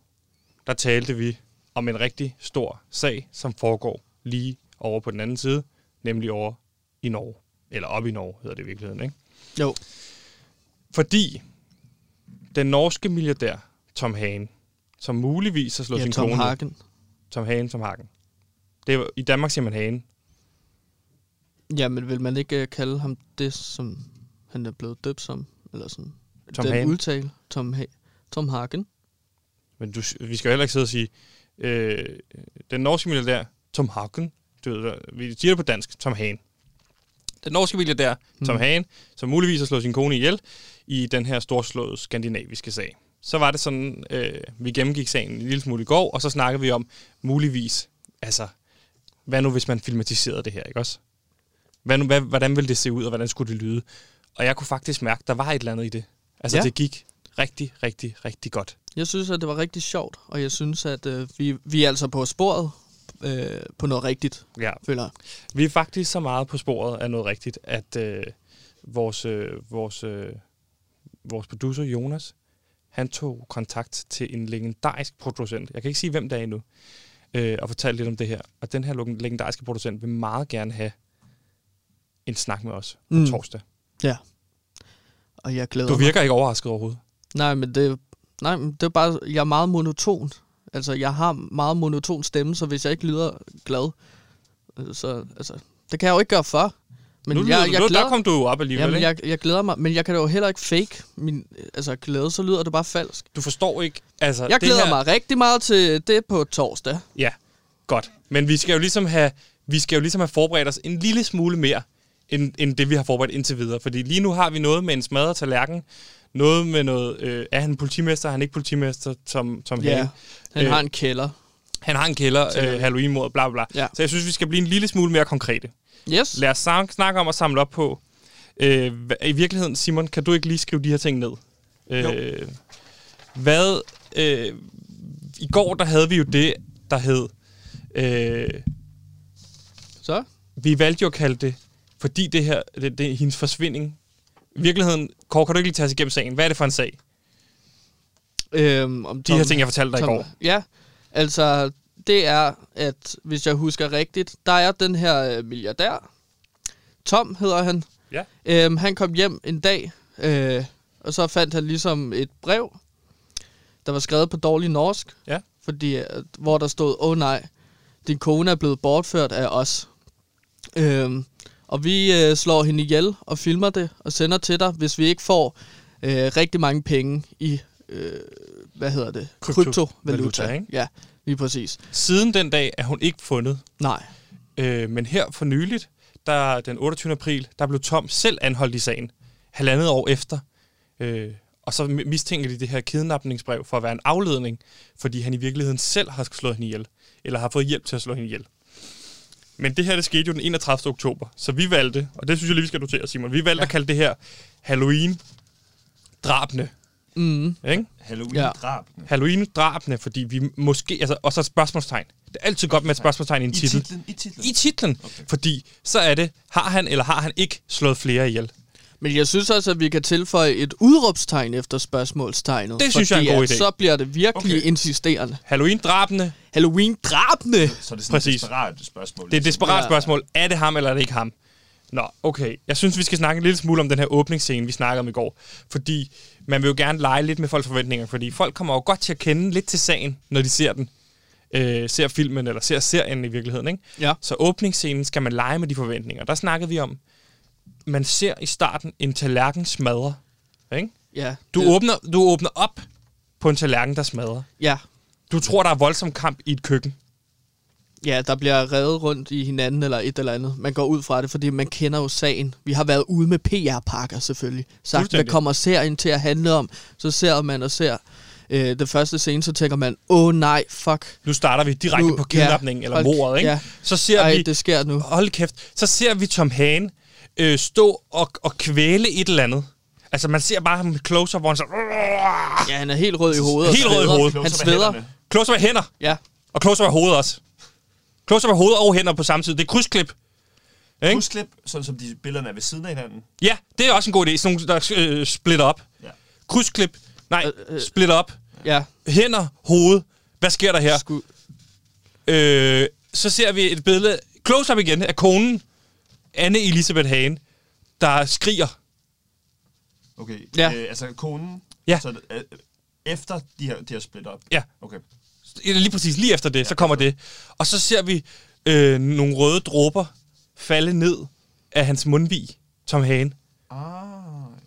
Speaker 1: der talte vi om en rigtig stor sag, som foregår lige over på den anden side, nemlig over i Norge. Eller op i Norge, hedder det i virkeligheden, ikke?
Speaker 2: Jo.
Speaker 1: Fordi den norske milliardær Tom Hagen, som muligvis har slået
Speaker 2: Ja,
Speaker 1: sin
Speaker 2: Tom
Speaker 1: kone...
Speaker 2: Hagen.
Speaker 1: Tom Hagen, Tom Hagen. Det er, I Danmark siger man Hagen.
Speaker 2: Ja, men vil man ikke uh, kalde ham det, som han er blevet døbt som? Eller sådan?
Speaker 1: Tom
Speaker 2: Den
Speaker 1: Hagen.
Speaker 2: udtale. Tom, ha- Tom Hagen.
Speaker 1: Men du, vi skal jo heller ikke sidde og sige, øh, den norske milliardær Tom Hagen, du ved, vi siger det på dansk, Tom Hagen. Den norske milliardær Tom
Speaker 2: Mm.
Speaker 1: Hagen, som muligvis har slået sin kone ihjel i den her storslåede skandinaviske sag. Så var det sådan, øh, vi gennemgik sagen en lille smule i går, og så snakkede vi om muligvis, altså, hvad nu hvis man filmatiserede det her, ikke også? Hvad nu, hvad, hvordan ville det se ud, og hvordan skulle det lyde? Og jeg kunne faktisk mærke, der var et eller andet i det. Altså,
Speaker 2: Ja.
Speaker 1: det gik rigtig, rigtig, rigtig godt.
Speaker 2: Jeg synes, at det var rigtig sjovt, og jeg synes, at øh, vi, vi er altså på sporet øh, på noget rigtigt,
Speaker 1: Ja,
Speaker 2: føler jeg.
Speaker 1: Vi er faktisk så meget på sporet af noget rigtigt, at øh, vores, øh, vores, øh, vores producer Jonas, han tog kontakt til en legendarisk producent. Jeg kan ikke sige, hvem det er endnu, øh, og fortalte lidt om det her. Og den her legendariske producent vil meget gerne have en snak med os på
Speaker 2: Mm.
Speaker 1: torsdag.
Speaker 2: Ja. Og jeg glæder
Speaker 1: Du
Speaker 2: mig.
Speaker 1: virker ikke overrasket overhovedet.
Speaker 2: Nej, men det, Nej, men det er bare, jeg er meget monoton. Altså, jeg har meget monoton stemme, så hvis jeg ikke lyder glad, øh, så, altså, det kan jeg jo ikke gøre for. Men
Speaker 1: nu,
Speaker 2: jeg, jeg
Speaker 1: nu,
Speaker 2: glæder,
Speaker 1: der kom du jo op alligevel,
Speaker 2: jamen, jeg, jeg glæder mig, men jeg kan jo heller ikke fake min altså, glæde, så lyder det bare falsk.
Speaker 1: Du forstår ikke... Altså,
Speaker 2: Jeg
Speaker 1: det
Speaker 2: glæder
Speaker 1: her,
Speaker 2: mig rigtig meget til det på torsdag.
Speaker 1: Ja, godt. Men vi skal jo ligesom have, vi skal jo ligesom have forberedt os en lille smule mere, end, end det, vi har forberedt indtil videre. Fordi lige nu har vi noget med en smadret tallerken, noget med noget... Øh, er han politimester? Er han ikke politimester, Tom, Tom
Speaker 2: Ja, han
Speaker 1: Øh,
Speaker 2: har en kælder.
Speaker 1: Han har en kælder, øh, Halloween-mord, bla bla bla.
Speaker 2: Ja.
Speaker 1: Så jeg synes, vi skal blive en lille smule mere konkrete.
Speaker 2: Yes.
Speaker 1: Lad os snak- snakke om at samle op på. Øh, I virkeligheden, Simon, kan du ikke lige skrive de her ting ned? Øh, hvad... Øh, I går, der havde vi jo det, der hed... Øh,
Speaker 2: Så?
Speaker 1: vi valgte jo at kalde det, fordi det her, det, det hendes forsvinding. I virkeligheden, Kåre, kan du ikke lige tage os igennem sagen? Hvad er det for en sag?
Speaker 2: Øhm, om
Speaker 1: De her ting, jeg fortalte dig i
Speaker 2: Tom-
Speaker 1: går.
Speaker 2: Ja, altså det er, at hvis jeg husker rigtigt, der er den her øh, milliardær. Tom hedder han.
Speaker 1: Ja.
Speaker 2: Øhm, han kom hjem en dag, øh, og så fandt han ligesom et brev, der var skrevet på dårlig norsk.
Speaker 1: Ja.
Speaker 2: Fordi, at, hvor der stod, åh oh, nej, din kone er blevet bortført af os. Øhm, og vi øh, slår hende ihjel og filmer det og sender til dig, hvis vi ikke får øh, rigtig mange penge i, øh, hvad hedder det?
Speaker 1: Kryptovaluta,
Speaker 2: Kryptovaluta.
Speaker 1: ikke?
Speaker 2: Ja, lige præcis.
Speaker 1: Siden den dag er hun ikke fundet.
Speaker 2: Nej.
Speaker 1: Øh, men her for nyligt, der den 28. april, der blev Tom selv anholdt i sagen. Halvandet år efter. Øh, og så mi- mistænker de det her kidnapningsbrev for at være en afledning, fordi han i virkeligheden selv har slået hende ihjel. Eller har fået hjælp til at slå hende ihjel. Men det her, det skete jo den 31. oktober. Så vi valgte, og det synes jeg lige, vi skal notere, Simon. Vi valgte ja. at kalde det her Halloween-drabene.
Speaker 2: Mm.
Speaker 1: Ikke?
Speaker 6: Halloween-drabene.
Speaker 1: Halloween-drabene, fordi vi måske... Altså, og så spørgsmålstegn. Det er altid godt med et spørgsmålstegn i en
Speaker 6: I
Speaker 1: titel.
Speaker 6: titlen. I titlen.
Speaker 1: I titlen. Okay. Fordi så er det, har han eller har han ikke slået flere ihjel?
Speaker 2: Men jeg synes også, at vi kan tilføje et udråbstegn efter spørgsmålstegnet.
Speaker 1: Det synes jeg er en god
Speaker 2: at
Speaker 1: idé.
Speaker 2: Så bliver det virkelig
Speaker 6: Okay.
Speaker 2: insisterende.
Speaker 1: Halloween-drabene,
Speaker 2: Halloween-drabene!
Speaker 6: Så er det sådan
Speaker 1: Præcis.
Speaker 6: et desperat spørgsmål.
Speaker 1: det er et desperat
Speaker 2: Ja.
Speaker 1: spørgsmål. Er det ham, eller er det ikke ham? Nå, okay. Jeg synes, vi skal snakke en lille smule om den her åbningsscene, vi snakkede om i går. Fordi man vil jo gerne lege lidt med folks forventninger, fordi folk kommer jo godt til at kende lidt til sagen, når de ser den. Øh, ser filmen, eller ser serien i virkeligheden, ikke?
Speaker 2: Ja.
Speaker 1: Så åbningsscenen skal man lege med de forventninger. Der snakkede vi om, man ser i starten en tallerken smadre. Ikke?
Speaker 2: Ja,
Speaker 1: Du,
Speaker 2: det,
Speaker 1: åbner, du åbner op på en tallerken, der smadrer.
Speaker 2: ja.
Speaker 1: Du tror, der er voldsom kamp i et køkken.
Speaker 2: Ja, der bliver revet rundt i hinanden eller et eller andet. Man går ud fra det, fordi man kender jo sagen. Vi har været ude med PR-pakker selvfølgelig. Sagt, hvad kommer serien til at handle om? Så ser man og ser øh, det første scene, så tænker man, åh oh, nej, fuck.
Speaker 1: Nu starter vi direkte
Speaker 2: Nu-
Speaker 1: på kidnapningen
Speaker 2: ja,
Speaker 1: eller
Speaker 2: hold-
Speaker 1: mordet, ikke?
Speaker 2: ja.
Speaker 1: Så ser
Speaker 2: Ej,
Speaker 1: vi...
Speaker 2: det sker nu.
Speaker 1: Hold kæft. Så ser vi Tom Hane øh, stå og, og kvæle et eller andet. Altså, man ser bare ham med close-up, hvor han så...
Speaker 2: Ja, han er helt rød i hovedet. og
Speaker 1: Helt rød i hovedet.
Speaker 2: Han sveder.
Speaker 1: Close-up af hænder,
Speaker 2: Ja,
Speaker 1: og close-up af hovedet også. Close-up af hovedet og hænder på samme tid. Det er krydsklip. Ikke?
Speaker 6: Krydsklip, sådan som de billederne er ved siden af hinanden.
Speaker 1: Ja, det er også en god idé. Sådan nogle, der øh, splitter op.
Speaker 6: Ja.
Speaker 1: Krydsklip. Nej,
Speaker 2: Øh, øh.
Speaker 1: splitter op.
Speaker 2: ja.
Speaker 1: Hænder, hoved. Hvad sker der her?
Speaker 2: Sku-
Speaker 1: Øh, så ser vi et billede, close-up igen, af konen, Anne Elisabeth Hane, der skriger.
Speaker 6: Okay.
Speaker 2: Ja.
Speaker 6: Øh, altså konen.
Speaker 1: Ja.
Speaker 6: Så, øh, efter de her, de her split op.
Speaker 1: Ja.
Speaker 6: Okay.
Speaker 1: Lige præcis, lige efter det, så kommer det. Og så ser vi øh, nogle røde dråber falde ned af hans mundvig, Tom Hane.
Speaker 6: Ah.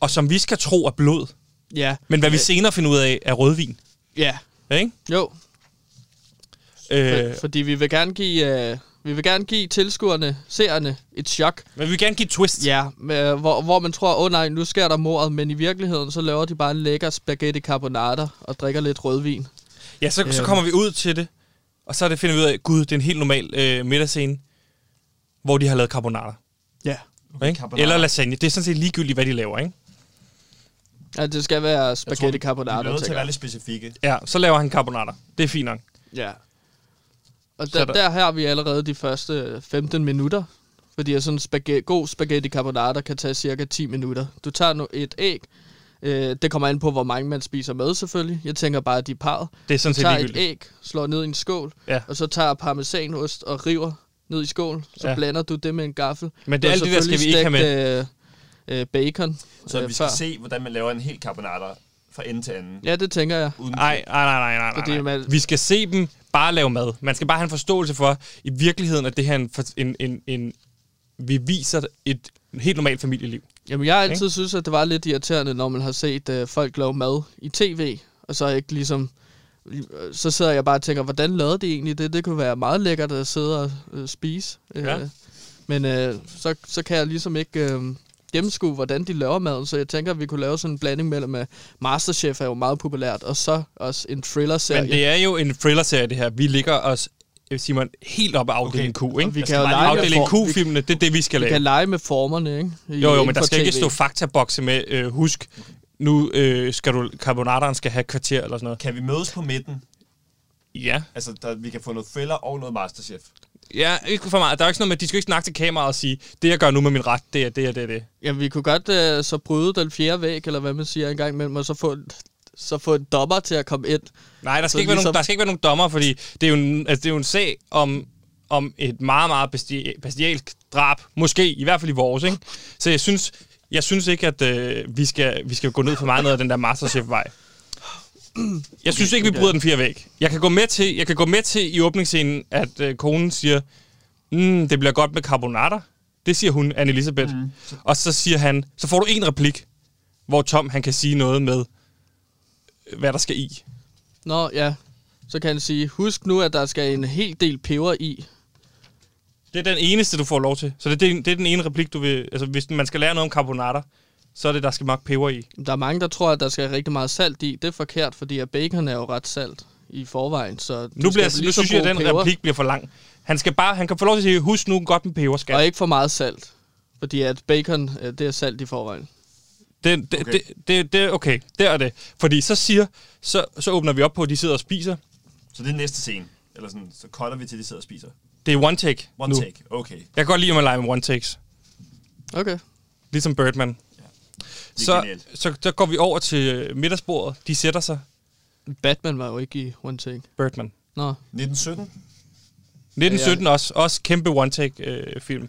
Speaker 1: Og som vi skal tro er blod.
Speaker 2: Ja.
Speaker 1: Men hvad vi senere finder ud af, er rødvin.
Speaker 2: Ja.
Speaker 1: Ikke?
Speaker 2: Jo.
Speaker 1: Øh,
Speaker 2: For, fordi vi vil gerne give, øh, vi vil gerne give tilskuerne, seerne, et chok.
Speaker 1: men vi vil gerne give et twist.
Speaker 2: Ja, med, hvor, hvor man tror, åh oh, nej, nu sker der mordet, men i virkeligheden, så laver de bare en lækker spaghetti carbonara og drikker lidt rødvin.
Speaker 1: Ja, så, så
Speaker 2: Øhm.
Speaker 1: kommer vi ud til det. Og så er det, finder vi ud af, gud, det er en helt normal øh, middagsscene, hvor de har lavet carbonara.
Speaker 2: Ja.
Speaker 6: okay
Speaker 1: Ikke?
Speaker 6: carbonara.
Speaker 1: Eller lasagne. Det er sådan set ligegyldigt, hvad de laver, ikke?
Speaker 2: Ja, det skal være spaghetti
Speaker 6: tror, Vi
Speaker 2: carbonara,
Speaker 6: er nødt til at være lidt specifikke.
Speaker 1: Ja, så laver han carbonara. Det er fint nok.
Speaker 2: Ja. Og der,
Speaker 1: der-
Speaker 2: der har vi allerede de første 15 minutter. Fordi sådan en spaghetti, god spaghetti carbonara kan tage cirka 10 minutter. Du tager nu et æg. Øh, det kommer an på, hvor mange man spiser med selvfølgelig. Jeg tænker bare, at de er parret.
Speaker 1: Det er sådan set
Speaker 2: tager et æg, slår ned i en skål,
Speaker 1: Ja.
Speaker 2: og så tager parmesanost og river ned i skål. Så
Speaker 1: Ja.
Speaker 2: blander du det med en gaffel.
Speaker 1: Men det er alt det der skal vi ikke have med.
Speaker 2: Øh, øh, bacon.
Speaker 6: Så
Speaker 2: øh,
Speaker 6: vi skal
Speaker 2: før.
Speaker 6: se, hvordan man laver en helt carbonara fra ende til anden.
Speaker 2: Ja, det tænker jeg.
Speaker 1: Nej, nej, nej, nej, nej,
Speaker 2: Fordi man-
Speaker 1: Vi skal se dem bare lave mad. Man skal bare have en forståelse for, i virkeligheden, at det her er en, en, en, en vi viser et helt normalt familieliv.
Speaker 2: Jamen, jeg har altid synes, at det var lidt irriterende, når man har set uh, folk lave mad i tv, og så ikke ligesom... Så sidder jeg bare og tænker, hvordan lavede de egentlig det? Det kunne være meget lækkert at sidde og uh, spise.
Speaker 1: Ja.
Speaker 2: Uh, men uh, så, så kan jeg ligesom ikke uh, gennemskue, hvordan de laver maden, så jeg tænker, at vi kunne lave sådan en blanding mellem, at Masterchef er jo meget populært, og så også en thriller-serie.
Speaker 1: Men det er jo en thriller-serie, det her. Vi ligger os, øh, Simon, helt op af afdeling
Speaker 6: Okay,
Speaker 1: Q, ikke?
Speaker 2: vi
Speaker 6: Jeg
Speaker 2: kan jo lege
Speaker 1: Afdeling
Speaker 2: for,
Speaker 1: Q-filmene, det er det, vi skal
Speaker 2: vi
Speaker 1: lave.
Speaker 2: kan lege med formerne, ikke? I-
Speaker 1: Jo, jo, men der skal ikke
Speaker 2: TV.
Speaker 1: stå faktabokse med, øh, husk, nu øh, skal du, carbonateren skal have kvarter eller sådan noget.
Speaker 6: Kan vi mødes på midten?
Speaker 1: Ja.
Speaker 6: Altså, der, vi kan få noget thriller og noget Masterchef.
Speaker 1: Ja, ikke for meget. Der er jo ikke sådan noget med, de skal jo ikke snakke til kameraet og sige, det jeg gør nu med min ret, det er det og det er det.
Speaker 2: Ja, vi kunne godt øh, så bryde den fjerde væg, eller hvad man siger en gang imellem, og så få, så få en dommer til at komme ind.
Speaker 1: Nej, der skal,
Speaker 2: Så
Speaker 1: ikke være
Speaker 2: ligesom-
Speaker 1: nogen, der skal ikke være nogen dommer, fordi det er jo en, altså, det er jo en sag om, om et meget, meget besti- bestialsk drab. Måske, i hvert fald i vores, ikke? Så jeg synes, jeg synes ikke, at øh, vi, skal, vi skal gå ned for meget ned ad den der Masterchef-vej. Jeg synes ikke, vi bryder den fire væg. Jeg kan gå med til, jeg kan gå med til i åbningsscenen, at øh, konen siger, mm, det bliver godt med carbonater. Det siger hun, Anne Elisabeth. Mm. Og så siger han, så får du en replik, hvor Tom han kan sige noget med, hvad der skal i.
Speaker 2: Nå, ja. Så kan han sige, husk nu, at der skal en hel del peber i.
Speaker 1: Det er den eneste, du får lov til. Så det, er, det er den ene replik, du vil... Altså, hvis man skal lære noget om carbonater, så er det, der skal nok peber i.
Speaker 2: Der er mange, der tror, at der skal rigtig meget salt i. Det er forkert, fordi at bacon er jo ret salt i forvejen. Så
Speaker 1: Nu, bliver, nu synes jeg, at den
Speaker 2: peber,
Speaker 1: replik bliver for lang. Han skal bare... Han kan få lov til at sige, husk nu godt med peber, skal.
Speaker 2: Og ikke for meget salt. Fordi at bacon, øh, det er salt i forvejen.
Speaker 1: Det, det,
Speaker 6: Okay.
Speaker 1: det, det, det, okay, der er det. Fordi så siger... Så, så åbner vi op på, at de sidder og spiser.
Speaker 6: Så det er næste scene. Eller sådan, så cutter vi til, de sidder og spiser.
Speaker 1: Det er one take
Speaker 6: One
Speaker 1: nu.
Speaker 6: take, okay.
Speaker 1: Jeg kan godt lide, at man leger med one takes.
Speaker 2: Okay.
Speaker 1: Ligesom Birdman.
Speaker 6: Det er
Speaker 1: Så, så, så går vi over til middagsbordet. De sætter sig.
Speaker 2: Batman var jo ikke i one take.
Speaker 1: Birdman.
Speaker 2: Nå,
Speaker 6: 1917?
Speaker 1: 1917 også, også kæmpe one-take-film. Øh, film.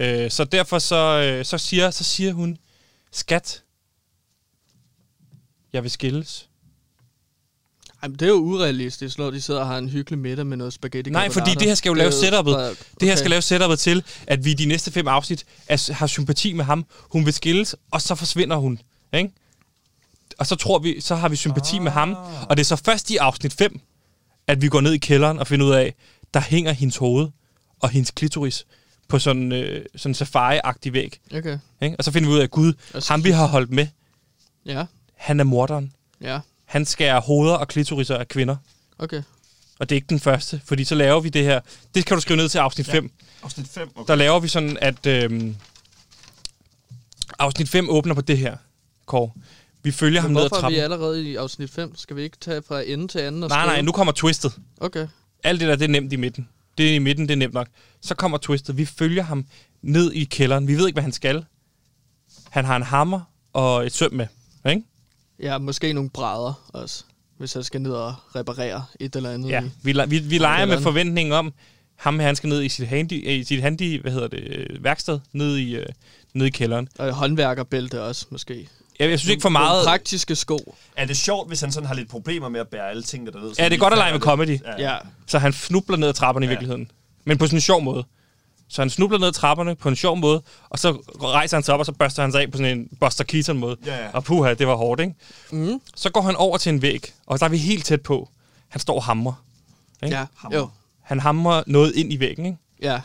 Speaker 1: øh, så derfor så, øh, så, siger, så siger hun, skat, jeg vil skilles.
Speaker 2: Ej, men det er jo urealistisk, når de sidder og har en hyggelig middag med noget spaghetti
Speaker 1: Nej, fordi det her skal jo lave setupet.
Speaker 2: fra-
Speaker 1: Det her
Speaker 2: okay.
Speaker 1: skal lave setupet til, at vi i de næste fem afsnit er, har sympati med ham. Hun vil skilles, og så forsvinder hun. Ikke? Og så tror vi, så har vi sympati ah. med ham. Og det er så først i afsnit 5, at vi går ned i kælderen og finder ud af, der hænger hendes hoved og hendes klitoris på sådan øh, sådan safari-agtig væg.
Speaker 2: Okay,
Speaker 1: Ikke? Og så finder vi ud af, Gud,
Speaker 2: Og så
Speaker 1: ham vi har holdt med,
Speaker 2: ja,
Speaker 1: han er morderen.
Speaker 2: ja,
Speaker 1: Han skærer hoveder og klitoriser af kvinder.
Speaker 2: okay.
Speaker 1: Og det er ikke den første, fordi så laver vi det her. Det kan du skrive ned til afsnit 5.
Speaker 6: Afsnit 5, okay.
Speaker 1: Der laver vi sådan, at øhm, afsnit 5 åbner på det her, Kåre. Vi følger ham
Speaker 2: Men
Speaker 1: ned ad
Speaker 2: hvorfor er vi
Speaker 1: trappen.
Speaker 2: allerede i afsnit 5? Skal vi ikke tage fra ende til anden? Og
Speaker 1: Nej, nej,
Speaker 2: skrive?
Speaker 1: nu kommer twistet.
Speaker 2: Okay,
Speaker 1: Alt det der, det er nemt i midten. Det er i midten, det er nemt nok. Så kommer twistet. Vi følger ham ned i kælderen. Vi ved ikke, hvad han skal. Han har en hammer og et søm med. Ikke?
Speaker 2: ja, måske nogle brædder også, hvis jeg skal ned og reparere et eller andet.
Speaker 1: Ja,
Speaker 2: i.
Speaker 1: vi, vi, vi leger med forventningen om, ham her, han skal ned i sit handy, i sit handy hvad hedder det, øh, værksted, ned i, øh, ned i kælderen.
Speaker 2: Og håndværkerbælte også, måske.
Speaker 1: Jeg, jeg synes ikke for
Speaker 2: Nogle
Speaker 1: meget...
Speaker 2: praktiske sko.
Speaker 6: Er det sjovt, hvis han sådan har lidt problemer med at bære alle tingene derned?
Speaker 1: Ja, det er godt at lege med comedy.
Speaker 6: Ja.
Speaker 2: Ja,
Speaker 1: Så han snubler ned ad trapperne ja. i virkeligheden. Men på sådan en sjov måde. Så han snubler ned ad trapperne på en sjov måde, og så rejser han sig op, og så børster han sig af på sådan en Buster Keaton måde.
Speaker 6: Ja, ja.
Speaker 1: Og puha, det var hårdt, ikke?
Speaker 2: mm.
Speaker 1: Så går han over til en væg, og der er vi helt tæt på. Han står og hamrer. Ikke?
Speaker 2: ja,
Speaker 6: Hammer.
Speaker 2: jo,
Speaker 1: Han hamrer noget ind i væggen, ikke?
Speaker 2: ja.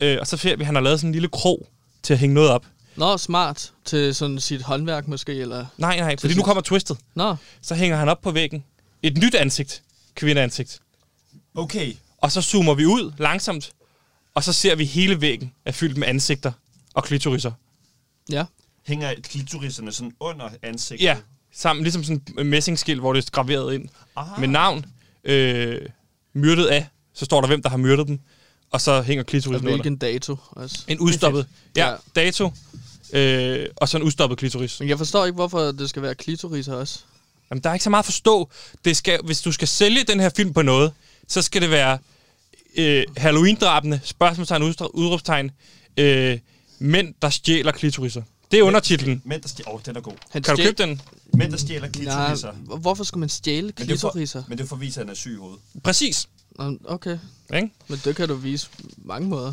Speaker 1: Øh, og så ser vi, at han har lavet sådan en lille krog til at hænge noget op.
Speaker 2: Nå, smart. Til sådan sit håndværk måske, eller...
Speaker 1: Nej, nej, fordi nu kommer twistet.
Speaker 2: Nå,
Speaker 1: Så hænger han op på væggen. Et nyt ansigt. Kvindeansigt.
Speaker 6: Okay.
Speaker 1: Og så zoomer vi ud langsomt, og så ser vi hele væggen er fyldt med ansigter og klitoriser.
Speaker 2: ja.
Speaker 6: Hænger klitoriserne sådan under ansigtet?
Speaker 1: Ja, sammen, ligesom sådan en messingskilt, hvor det er graveret ind.
Speaker 6: Aha.
Speaker 1: Med navn, øh, myrdet af, så står der, hvem der har myrdet dem, og så hænger
Speaker 2: Og
Speaker 1: klitorisen under.
Speaker 2: hvilken dato også.
Speaker 1: En udstoppet, Ja. dato, øh, og så en udstoppet klitoris.
Speaker 2: Men jeg forstår ikke, hvorfor det skal være klitoriser også.
Speaker 1: Jamen, der er ikke så meget at forstå. Det skal, hvis du skal sælge den her film på noget, så skal det være øh, Halloween-drabene, spørgsmålstegn, udråbstegn, øh, mænd, der stjæler klitoriser. Det er undertitlen.
Speaker 6: Mænd, der stjæler... Åh, oh, den er god.
Speaker 2: Han
Speaker 1: Kan du købe den?
Speaker 6: Mænd, der stjæler
Speaker 2: Nej,
Speaker 6: klitorisser.
Speaker 2: hvor- hvorfor skulle man stjæle
Speaker 6: Men det er for-
Speaker 2: klitoriser?
Speaker 6: Men det er for at vise, at han er syg i hovedet.
Speaker 1: Præcis.
Speaker 2: Okay,
Speaker 1: Ikke?
Speaker 2: men det kan du vise på mange måder.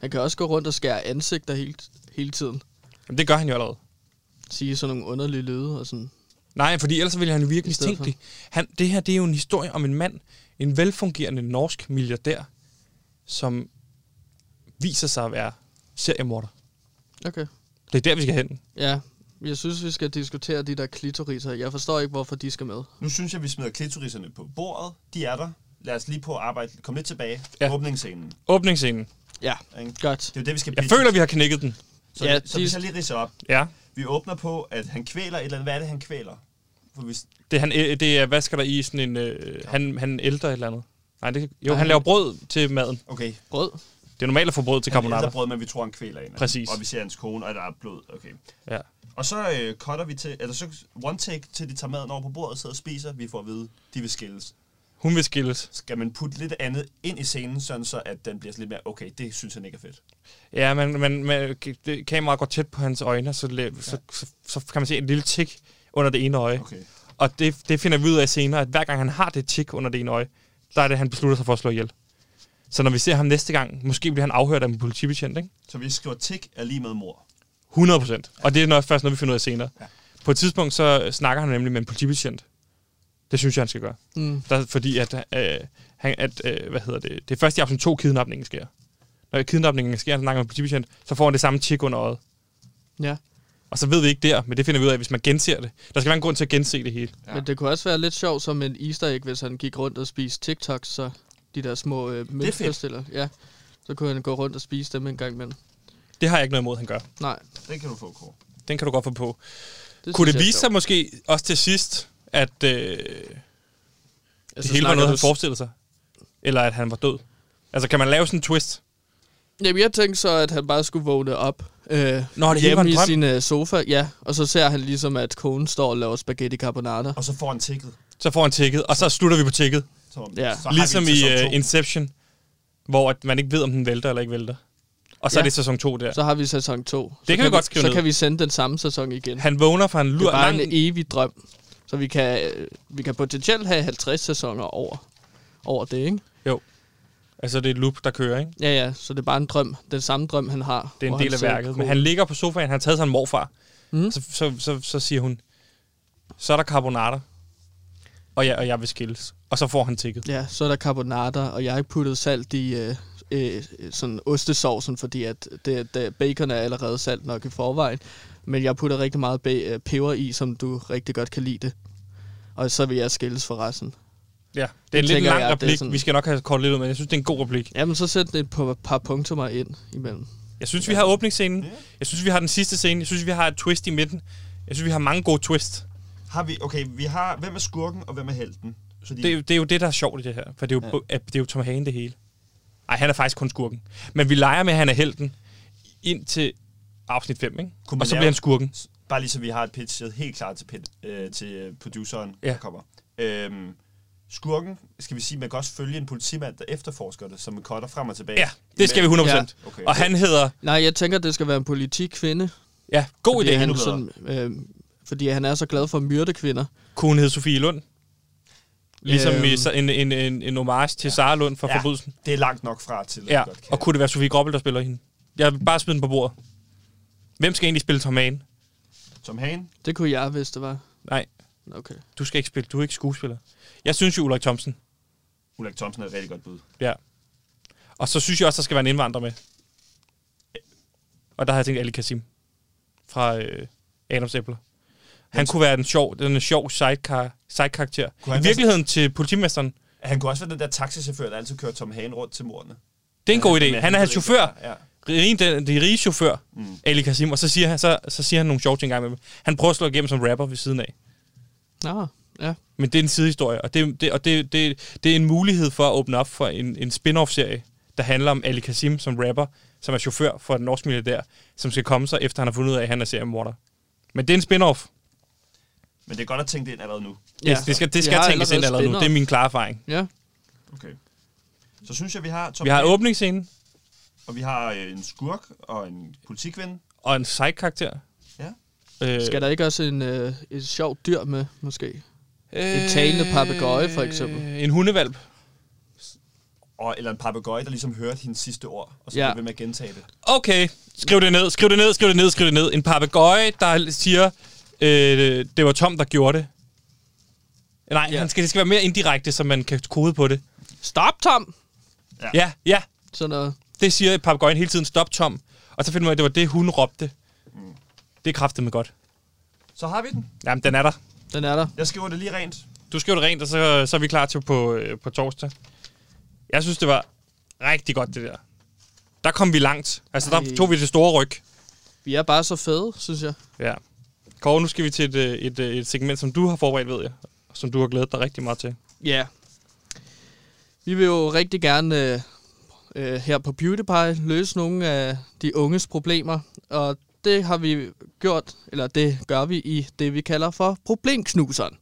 Speaker 2: Han kan også gå rundt og skære ansigter hele, hele tiden.
Speaker 1: Jamen, det gør han jo allerede.
Speaker 2: Sige sådan nogle underlige lyde og sådan.
Speaker 1: Nej, fordi ellers ville han jo
Speaker 2: stedet
Speaker 1: mistænkelig. Han, det her det er jo en historie om en mand, en velfungerende norsk milliardær, som viser sig at være seriemorder.
Speaker 2: Okay.
Speaker 1: Det er der, vi skal hen.
Speaker 2: Ja, jeg synes, vi skal diskutere de der klitoriser. Jeg forstår ikke, hvorfor de skal med.
Speaker 6: Nu synes jeg, vi smider klitoriserne på bordet. De er der. Lad os lige på at arbejde. Kom lidt tilbage.
Speaker 1: Ja.
Speaker 6: Åbningsscenen.
Speaker 1: Åbningsscenen.
Speaker 2: Ja, godt.
Speaker 6: Det er jo det, vi skal
Speaker 1: Jeg
Speaker 6: pitche.
Speaker 1: føler, vi har knækket den.
Speaker 6: Så,
Speaker 2: Ja,
Speaker 6: så
Speaker 2: de-
Speaker 6: hvis jeg lige ridser op.
Speaker 1: Ja.
Speaker 6: Vi åbner på, at han kvæler et eller andet. Hvad er det, han kvæler? For hvis,
Speaker 1: Det er, han, øh, det er, hvad skal der i sådan en... Øh, han, han ældrer et eller andet. Nej, det, jo,
Speaker 2: Nej,
Speaker 1: han
Speaker 2: han-
Speaker 1: laver brød til maden.
Speaker 6: okay,
Speaker 2: Brød.
Speaker 1: Det er normalt at få brød til
Speaker 6: han
Speaker 1: carbonara.
Speaker 6: ældre brød, men vi tror, han kvæler en.
Speaker 1: Præcis.
Speaker 6: Og vi ser hans kone, og der er blod. Okay.
Speaker 1: Ja.
Speaker 6: Og så øh, cutter vi til, eller så one take til de tager maden over på bordet sidder og spiser. Vi får at vide, de vil skilles.
Speaker 1: Hun vil skilles.
Speaker 6: Skal man putte lidt andet ind i scenen, sådan så at den bliver lidt mere, okay, det synes han ikke er fedt.
Speaker 1: Ja, men, men, men det, kameraet går tæt på hans øjne, så, la- så, så, så kan man se en lille tik under det ene øje.
Speaker 6: Okay.
Speaker 1: Og det, det finder vi ud af senere, at hver gang han har det tik under det ene øje, der er det, han beslutter sig for at slå ihjel. Så når vi ser ham næste gang, måske bliver han afhørt af en politibetjent, ikke?
Speaker 6: Så vi skriver tik er lige med mor.
Speaker 1: 100 procent. Og det er nok først noget, vi finder ud af senere.
Speaker 6: Ja.
Speaker 1: På et tidspunkt, så snakker han nemlig med en politibetjent. Det synes jeg, han skal gøre.
Speaker 2: Mm.
Speaker 1: Der, fordi at, øh, han, at øh, hvad hedder det, det er først i afsnit 2, kidnapningen sker. Når kidnapningen sker, han snakker med en politibetjent, så får han det samme tik under øjet.
Speaker 2: Ja.
Speaker 1: Og så ved vi ikke der, men det finder vi ud af, hvis man genser det. Der skal være en grund til at gense det hele.
Speaker 6: Ja.
Speaker 2: Men det kunne også være lidt sjovt som en easter egg, hvis han gik rundt og spiste TikToks, så de der små øh, møntforstiller. Ja, så kunne han gå rundt og spise dem en gang imellem.
Speaker 1: Det har jeg ikke noget imod, han gør.
Speaker 2: Nej,
Speaker 6: Den kan du få, Kåre.
Speaker 1: Den kan du godt få på.
Speaker 2: det
Speaker 1: Kunne det vise sig måske også til sidst, at øh, det
Speaker 2: Altså,
Speaker 1: hele var noget,
Speaker 2: du
Speaker 1: han forestillede sig? Eller at han var død? Altså, kan man lave sådan en twist?
Speaker 2: Jamen, jeg tænkte så, at han bare skulle vågne op øh,
Speaker 1: Nå, det
Speaker 2: hjemme i sin øh, sofa. Ja, og så ser han ligesom, at konen står og laver spaghetti carbonara.
Speaker 6: Og så får han tikket.
Speaker 1: Så får han tikket, og så slutter vi på tikket.
Speaker 6: Så,
Speaker 2: Ja.
Speaker 6: så
Speaker 1: Ligesom i uh, Inception, hvor at man ikke ved, om den vælter eller ikke vælter. Og så
Speaker 2: Ja.
Speaker 1: er det sæson 2 der.
Speaker 2: Så har vi sæson 2. så
Speaker 1: kan vi godt skrive
Speaker 2: Så
Speaker 1: ned.
Speaker 2: kan vi sende den samme sæson igen.
Speaker 1: Han vågner fra en
Speaker 2: det
Speaker 1: lur
Speaker 2: er bare
Speaker 1: lang...
Speaker 2: en evig drøm. Så vi kan, vi kan potentielt have 50 sæsoner over, over det, ikke?
Speaker 1: Altså, det er et loop, der kører, ikke?
Speaker 2: Ja, ja, så det er bare en drøm. Den samme drøm, han har.
Speaker 1: Det er en del af værket. Men
Speaker 2: konen.
Speaker 1: han ligger på sofaen, han har taget sig en morfar.
Speaker 2: Mhm.
Speaker 1: Så, så, så, så siger hun, så er der carbonara. Og jeg, og jeg vil skilles. Og så får han tikket.
Speaker 2: Ja, så er der carbonara, og jeg har ikke puttet salt i øh, øh, sådan ostesaucen, fordi at det, det, bacon er allerede salt nok i forvejen. Men jeg putter rigtig meget ba- øh, peber i, som du rigtig godt kan lide det. Og så vil jeg skilles for resten.
Speaker 1: Ja, det er en lidt lang
Speaker 2: jeg, det
Speaker 1: replik.
Speaker 2: sådan-
Speaker 1: Vi skal nok have kort lidt ud, men jeg synes, det er en god replik.
Speaker 2: Jamen, så sæt et par, par punktummer ind imellem.
Speaker 1: Jeg synes, vi har åbningsscenen. Jeg synes, vi har den sidste scene. Jeg synes, vi har et twist i midten. Jeg synes, vi har mange gode twist.
Speaker 6: Har vi, okay, vi har, hvem er skurken, og hvem er helten? Fordi,
Speaker 1: Det, er jo- det er jo det, der er sjovt i det her. For det er jo, ja. det er jo Tom Hagen det hele. Nej, han er faktisk kun skurken. Men vi leger med, at han er helten ind til afsnit 5, ikke?
Speaker 6: Kunne man
Speaker 1: Og så
Speaker 6: lave-
Speaker 1: bliver han skurken.
Speaker 6: Bare lige så vi har et pitchet helt klart til, pit, øh, til øh, produceren,
Speaker 1: Ja.
Speaker 6: der kommer. Øhm, skurken, skal vi sige, man kan også følge en politimand, der efterforsker det, som cutter frem og tilbage.
Speaker 1: Ja, det skal vi 100%.
Speaker 2: Ja.
Speaker 6: Okay.
Speaker 1: Og han hedder...
Speaker 2: Nej, jeg tænker, det skal være en politikvinde.
Speaker 1: Ja, god
Speaker 2: fordi
Speaker 1: idé.
Speaker 2: Han sådan, øh, fordi han er så glad for at myrde kvinder.
Speaker 1: Kunne hun hedde Sofie Lund? Ligesom
Speaker 2: Øhm.
Speaker 1: i, så- en, en, en, en homage til ja. Sara Lund fra
Speaker 6: Ja.
Speaker 1: Forbrydelsen.
Speaker 6: Det er langt nok fra til,
Speaker 1: Ja,
Speaker 6: godt kan.
Speaker 1: og kunne det være Sofie Grobbel, der spiller hende? Jeg vil bare smide den på bordet. Hvem skal egentlig spille Tom Hagen?
Speaker 6: Som Hagen,
Speaker 2: Det kunne jeg, hvis det var.
Speaker 1: Nej,
Speaker 2: Okay.
Speaker 1: du skal ikke spille. Du er ikke skuespiller. Jeg synes jo, Ulrik Thomsen.
Speaker 6: Ulrik Thomsen er et rigtig godt bud.
Speaker 1: Ja. Og så synes jeg også, der skal være en indvandrer med. Og der har jeg tænkt Ali Kasim fra øh, Adams Æbler. Han kunne være den sjov, den sjov sidecar, side-karakter. I virkeligheden til politimesteren.
Speaker 6: Han kunne også være den der taxichauffør, der altid kører Tom Hagen rundt til mordene.
Speaker 1: Det er en god idé. Han er hans chauffør.
Speaker 6: Ja.
Speaker 1: Rige, den, de rige chauffør,
Speaker 6: Mm.
Speaker 1: mm. Ali Kasim. Og så siger, han, så, så siger han nogle sjove ting engang med dem. Han prøver at slå igennem som rapper ved siden af.
Speaker 2: Nå, ja.
Speaker 1: Men det er en sidehistorie, og det, det, og det, det, det er en mulighed for at åbne op for en, en spin-off-serie, der handler om Ali Kasim som rapper, som er chauffør for den norske milliardær, som skal komme sig, efter han har fundet ud af, at han er seriemorder. Men det er en spin-off.
Speaker 6: Men det er godt at tænke det ind allerede nu.
Speaker 1: Ja. Det, det skal, det skal tænkes ind
Speaker 2: allerede
Speaker 1: allerede nu. Det er min klare erfaring.
Speaker 2: Ja.
Speaker 6: Okay. Så synes jeg, vi har Tom
Speaker 1: Vi har åbningsscenen
Speaker 6: og vi har øh, en skurk og en politikven.
Speaker 1: og en side-karakter.
Speaker 6: Ja.
Speaker 1: Øh,
Speaker 2: Skal der ikke også en, øh, et sjovt dyr med, måske? En talende papegøje, for eksempel.
Speaker 1: Øh, En hundevalp.
Speaker 6: Og, eller en papegøje, der ligesom hørte hendes sidste ord, og så
Speaker 2: Ja.
Speaker 6: ja. blev ved med at gentage det.
Speaker 1: Okay, skriv det ned, skriv det ned, skriv det ned, skriv det ned. En papegøje, der siger, øh, det var Tom, der gjorde det. Nej,
Speaker 2: Ja.
Speaker 1: han skal, det skal være mere indirekte, så man kan kode på det.
Speaker 2: Stop, Tom!
Speaker 1: Ja, ja, ja
Speaker 2: Sådan noget.
Speaker 1: det siger papegøjen hele tiden, stop Tom. Og så finder man, at det var det, hun råbte. Det er kraftet med godt.
Speaker 6: Så har vi den.
Speaker 1: Jamen, den er der.
Speaker 2: Den er der.
Speaker 6: Jeg skriver det lige rent.
Speaker 1: Du skriver det rent, og så, så er vi klar til på, øh, på torsdag. Jeg synes, det var rigtig godt, det der. Der kom vi langt. Altså, der
Speaker 2: Ej.
Speaker 1: tog vi det store ryg.
Speaker 2: Vi er bare så fede, synes jeg.
Speaker 1: Ja. Kåre, nu skal vi til et, øh, et, øh, et segment, som du har forberedt, ved jeg. Som du har glædet dig rigtig meget til.
Speaker 2: Ja. Vi vil jo rigtig gerne øh, øh her på Beauty løse nogle af de unges problemer. Og det har vi gjort, eller det gør vi i det, vi kalder for problemknuseren.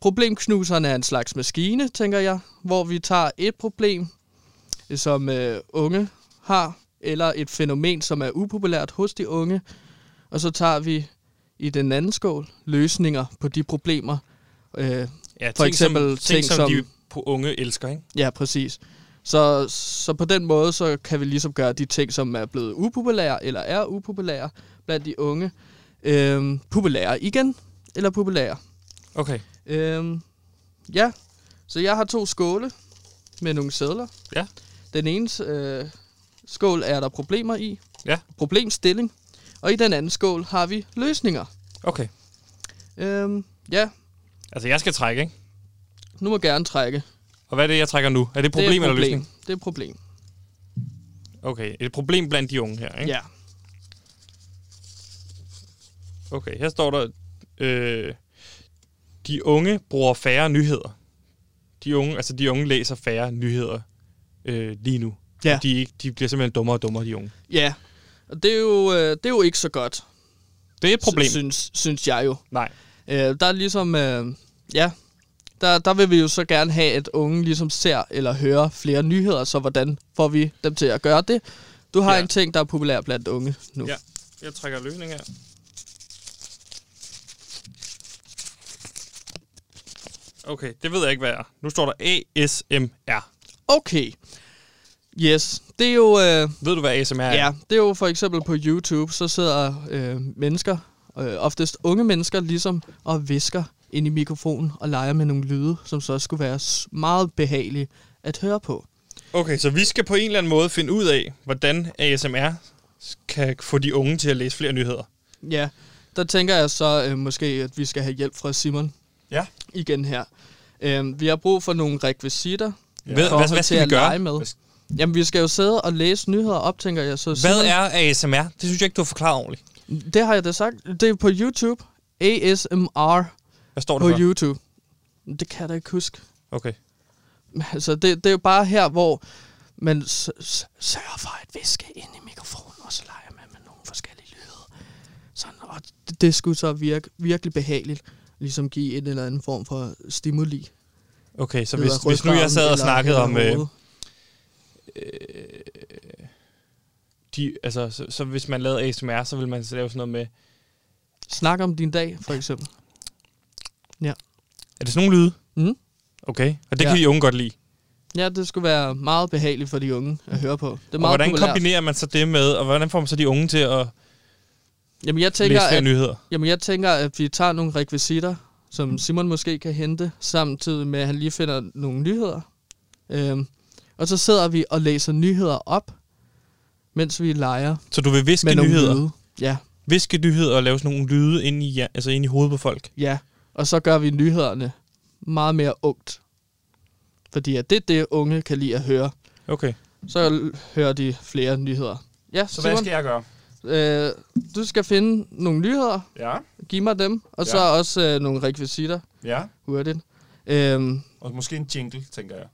Speaker 2: Problemknuseren er en slags maskine, tænker jeg, hvor vi tager et problem, som øh, unge har, eller et fænomen, som er upopulært hos de unge, og så tager vi i den anden skål løsninger på de problemer, øh,
Speaker 1: Ja,
Speaker 2: For eksempel
Speaker 1: som, ting,
Speaker 2: ting
Speaker 1: som,
Speaker 2: som-
Speaker 1: de på unge elsker, ikke?
Speaker 2: Ja, præcis. Så, så på den måde, så kan vi ligesom gøre de ting, som er blevet upopulære, eller er upopulære blandt de unge, øhm, populære igen, eller populære.
Speaker 1: Okay.
Speaker 2: Øhm, ja, så jeg har to skåle med nogle sædler.
Speaker 1: Ja.
Speaker 2: Den ene øh, skål er der problemer i,
Speaker 1: Ja.
Speaker 2: problemstilling, og i den anden skål har vi løsninger.
Speaker 1: Okay.
Speaker 2: Øhm, ja,
Speaker 1: Altså, jeg skal trække, ikke?
Speaker 2: nu må jeg gerne trække.
Speaker 1: Og hvad er det, jeg trækker nu? Er det et problem,
Speaker 2: det er
Speaker 1: eller
Speaker 2: problem.
Speaker 1: løsning?
Speaker 2: Det er et problem.
Speaker 1: Okay, et problem blandt de unge her, ikke?
Speaker 2: Ja.
Speaker 1: Okay, her står der, øh, de unge bruger færre nyheder. De unge, altså de unge læser færre nyheder øh, lige nu.
Speaker 2: Ja.
Speaker 1: De, de bliver simpelthen dummere og dummere, de unge.
Speaker 2: Ja, og det er jo, øh, det er jo ikke så godt,
Speaker 1: Det er et problem.
Speaker 2: synes, synes jeg jo.
Speaker 1: Nej.
Speaker 2: Øh, der er ligesom, øh, ja, der, der vil vi jo så gerne have, at unge ligesom ser eller hører flere nyheder, så hvordan får vi dem til at gøre det? Du har
Speaker 1: Ja.
Speaker 2: en ting, der er populær blandt unge nu.
Speaker 1: Ja. Jeg trækker løsning her. Okay, det ved jeg ikke, hvad er. Nu står der ASMR.
Speaker 2: Okay. Yes, det er jo... Øh,
Speaker 1: Ved du, hvad ASMR er?
Speaker 2: Ja, det er jo for eksempel på YouTube, så sidder øh, mennesker, øh, oftest unge mennesker, ligesom og visker ind i mikrofonen og leger med nogle lyde, som så skulle være meget behagelige at høre på.
Speaker 1: Okay, så vi skal på en eller anden måde finde ud af, hvordan ASMR kan få de unge til at læse flere nyheder.
Speaker 2: Ja, der tænker jeg så øh, måske, at vi skal have hjælp fra Simon
Speaker 6: Ja.
Speaker 2: igen her. Øh, vi har brug for nogle rekvisitter.
Speaker 1: Ja. Hvad, hvad, hvad
Speaker 2: til
Speaker 1: skal vi
Speaker 2: at
Speaker 1: gøre?
Speaker 2: lege med. Jamen, vi skal jo sidde og læse nyheder op, tænker jeg. Så
Speaker 1: Hvad er ASMR? Det synes jeg ikke, du har forklaret ordentligt.
Speaker 2: Det har jeg da sagt. Det er på YouTube. ASMR
Speaker 1: Hvad står
Speaker 2: på
Speaker 1: det for?
Speaker 2: YouTube. Det kan jeg da ikke huske.
Speaker 1: Okay.
Speaker 2: Altså, det, det er jo bare her, hvor man s- s- sørger for at viske ind i mikrofonen, og så leger man med nogle forskellige lyde. Sådan, og det, det skulle så virke virkelig behageligt, ligesom give en eller anden form for stimuli.
Speaker 1: Okay, så hvis, hvis nu jeg sad og snakkede om... Øh,
Speaker 2: hovedet.
Speaker 1: De, altså, så, så hvis man lavede ASMR, så ville man så lave sådan noget med...
Speaker 2: Snak om din dag, for eksempel.
Speaker 1: Er det sådan nogle lyde?
Speaker 2: Mm.
Speaker 1: Okay, og det
Speaker 2: Ja.
Speaker 1: kan de unge godt lide.
Speaker 2: Ja, det skulle være meget behageligt for de unge at høre på. Det er
Speaker 1: Og
Speaker 2: meget
Speaker 1: hvordan
Speaker 2: populært.
Speaker 1: kombinerer man så det med, og hvordan får man så de unge til at
Speaker 2: Jamen, jeg
Speaker 1: læse
Speaker 2: tænker,
Speaker 1: flere
Speaker 2: at
Speaker 1: nyheder?
Speaker 2: Jamen, jeg tænker, at vi tager nogle rekvisitter, som Simon måske kan hente, samtidig med, at han lige finder nogle nyheder. Øhm, og så sidder vi og læser nyheder op, mens vi leger
Speaker 1: Så du vil viske nyheder?
Speaker 2: lyde. Ja,
Speaker 1: Viske nyheder og lave sådan nogle lyde ind i, ja, altså ind i hovedet på folk?
Speaker 2: ja. Og så gør vi nyhederne meget mere ungt. Fordi at det er det, unge kan lide at høre.
Speaker 1: Okay.
Speaker 2: Så hører de flere nyheder. Ja,
Speaker 6: Så hvad
Speaker 2: Simon,
Speaker 6: skal jeg gøre?
Speaker 2: øh, du skal finde nogle nyheder,
Speaker 6: Ja,
Speaker 2: give mig dem, og så
Speaker 6: Ja.
Speaker 2: også øh, nogle rekvisitter
Speaker 6: ja.
Speaker 2: hurtigt. Øhm,
Speaker 6: Og måske en jingle, tænker jeg.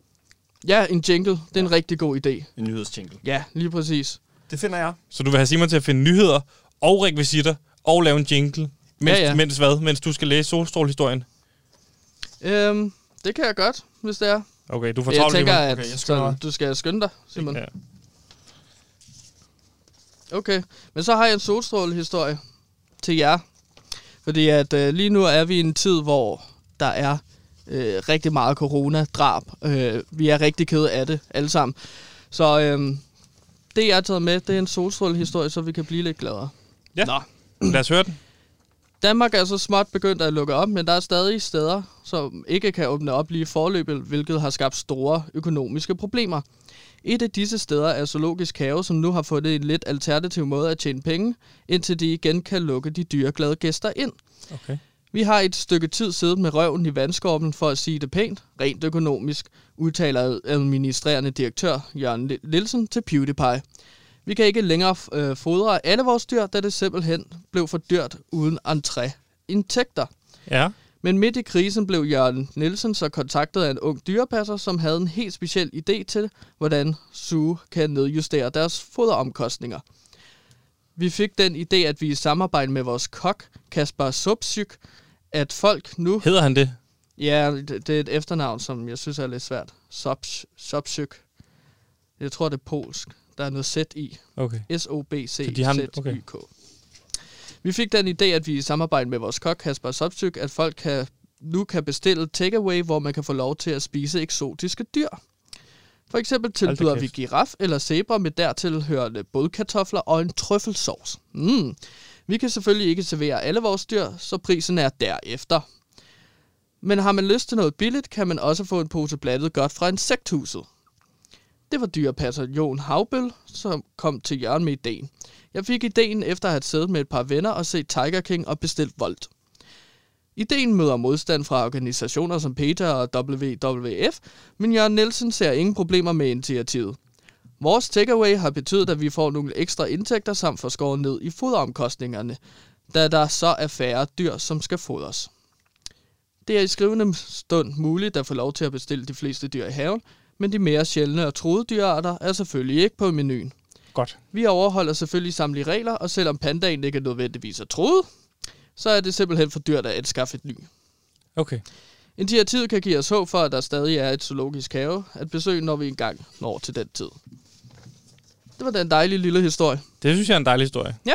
Speaker 2: Ja, en jingle. Det er en rigtig god idé.
Speaker 6: En nyhedsjingle.
Speaker 2: Ja, lige præcis.
Speaker 6: Det finder jeg.
Speaker 1: Så du vil have Simon til at finde nyheder og rekvisitter og lave en jingle, mens,
Speaker 2: Ja, ja.
Speaker 1: mens hvad? Mens du skal læse solstrålehistorien?
Speaker 2: Øhm, det kan jeg godt, hvis det er.
Speaker 1: Okay, du får
Speaker 2: Jeg
Speaker 1: travlt,
Speaker 2: tænker,
Speaker 1: Simon.
Speaker 2: at
Speaker 6: Okay, jeg mig.
Speaker 2: du skal skynde dig, Simon.
Speaker 1: Ja.
Speaker 2: Okay, men så har jeg en solstrålehistorie til jer. Fordi at øh, lige nu er vi i en tid, hvor der er øh, rigtig meget corona-drab. Øh, vi er rigtig kede af det alle sammen. Så øh, det, jeg har taget med, det er en solstrålehistorie, så vi kan blive lidt gladere.
Speaker 1: Ja.
Speaker 2: Nå.
Speaker 1: Lad os høre den.
Speaker 2: Danmark er så småt begyndt at lukke op, men der er stadig steder, som ikke kan åbne op lige i forløbet, hvilket har skabt store økonomiske problemer. Et af disse steder er Zoologisk Have, som nu har fundet en lidt alternativ måde at tjene penge, indtil de igen kan lukke de dyreglade gæster ind.
Speaker 1: Okay.
Speaker 2: Vi har et stykke tid siddet med røven i vandskorben for at sige det pænt, rent økonomisk, udtaler administrerende direktør Jørgen Nielsen til PewDiePie. Vi kan ikke længere øh, fodre alle vores dyr, da det simpelthen blev for dyrt uden entré-indtægter.
Speaker 1: Ja.
Speaker 2: Men midt i krisen blev Jørgen Nielsen så kontaktet af en ung dyrepasser, som havde en helt speciel idé til, hvordan Zoo kan nedjustere deres foderomkostninger. Vi fik den idé, at vi i samarbejde med vores kok, Kasper Subsyk, at folk nu...
Speaker 1: Hedder han det?
Speaker 2: Ja, det, det er et efternavn, som jeg synes er lidt svært. Subsyk. Jeg tror, det er polsk. Der er noget Z i.
Speaker 1: Okay.
Speaker 2: S-O-B-C-Z-Y-K. Vi fik den idé, at vi i samarbejde med vores kok, Kasper Sobstyk, at folk kan, nu kan bestille takeaway, hvor man kan få lov til at spise eksotiske dyr. For eksempel tilbyder vi giraf eller zebra med dertil hørende bådkartofler og en trøffelsauce. Mm. Vi kan selvfølgelig ikke servere alle vores dyr, så prisen er derefter. Men har man lyst til noget billigt, kan man også få en pose blandet godt fra insekthuset. Det var dyrepasser Jon Havbøl, som kom til Jørgen med ideen. Jeg fik ideen efter at have siddet med et par venner og set Tiger King og bestilt voldt. Ideen møder modstand fra organisationer som PETA og WWF, men Jørgen Nielsen ser ingen problemer med initiativet. Vores takeaway har betydet, at vi får nogle ekstra indtægter samt får skåret ned i foderomkostningerne, da der så er færre dyr, som skal fodres. Det er i skrivende stund muligt at få lov til at bestille de fleste dyr i haven, men de mere sjældne og troede dyrearter er selvfølgelig ikke på menuen.
Speaker 1: Godt.
Speaker 2: Vi overholder selvfølgelig samtlige regler, og selvom pandaen ikke nødvendigvis er troet, så er det simpelthen for dyrt at anskaffe et ny.
Speaker 1: Okay.
Speaker 2: Initiativet kan give os håb for, at der stadig er et zoologisk have at besøge, når vi engang når til den tid. Det var den dejlige lille historie.
Speaker 1: Det synes jeg er en dejlig historie.
Speaker 2: Ja,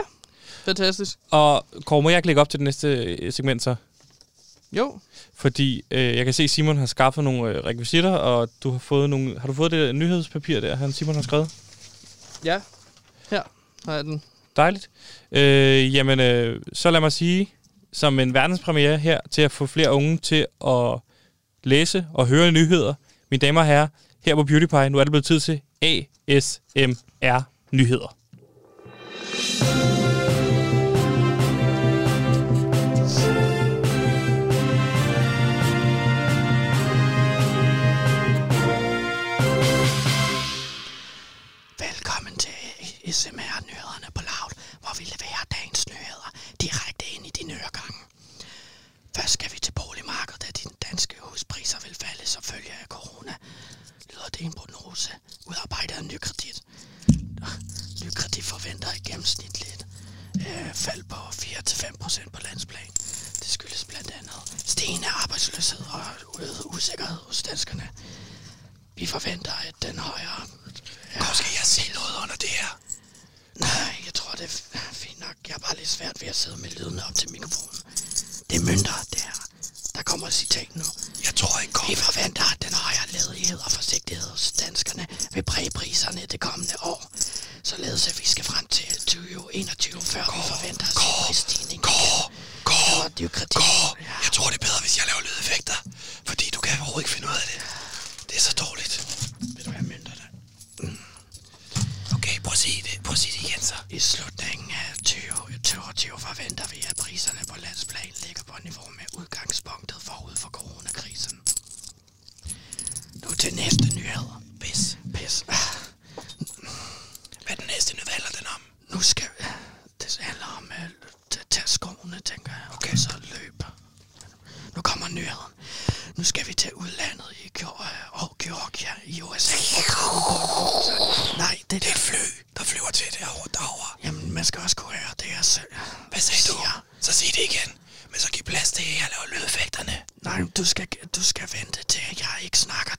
Speaker 2: fantastisk.
Speaker 1: Og Kåre, må jeg ikke lægge op til det næste øh, segment så?
Speaker 2: Jo,
Speaker 1: Fordi øh, jeg kan se, at Simon har skaffet nogle øh, rekvisitter, og du har fået nogle... Har du fået det nyhedspapir der, han Simon har skrevet?
Speaker 2: ja. Her har jeg den.
Speaker 1: Dejligt. Øh, jamen, øh, så lad mig sige, som en verdenspremiere her, til at få flere unge til at læse og høre nyheder. Mine damer og herrer, her på Beauty Pie, nu er det blevet tid til ASMR nyheder.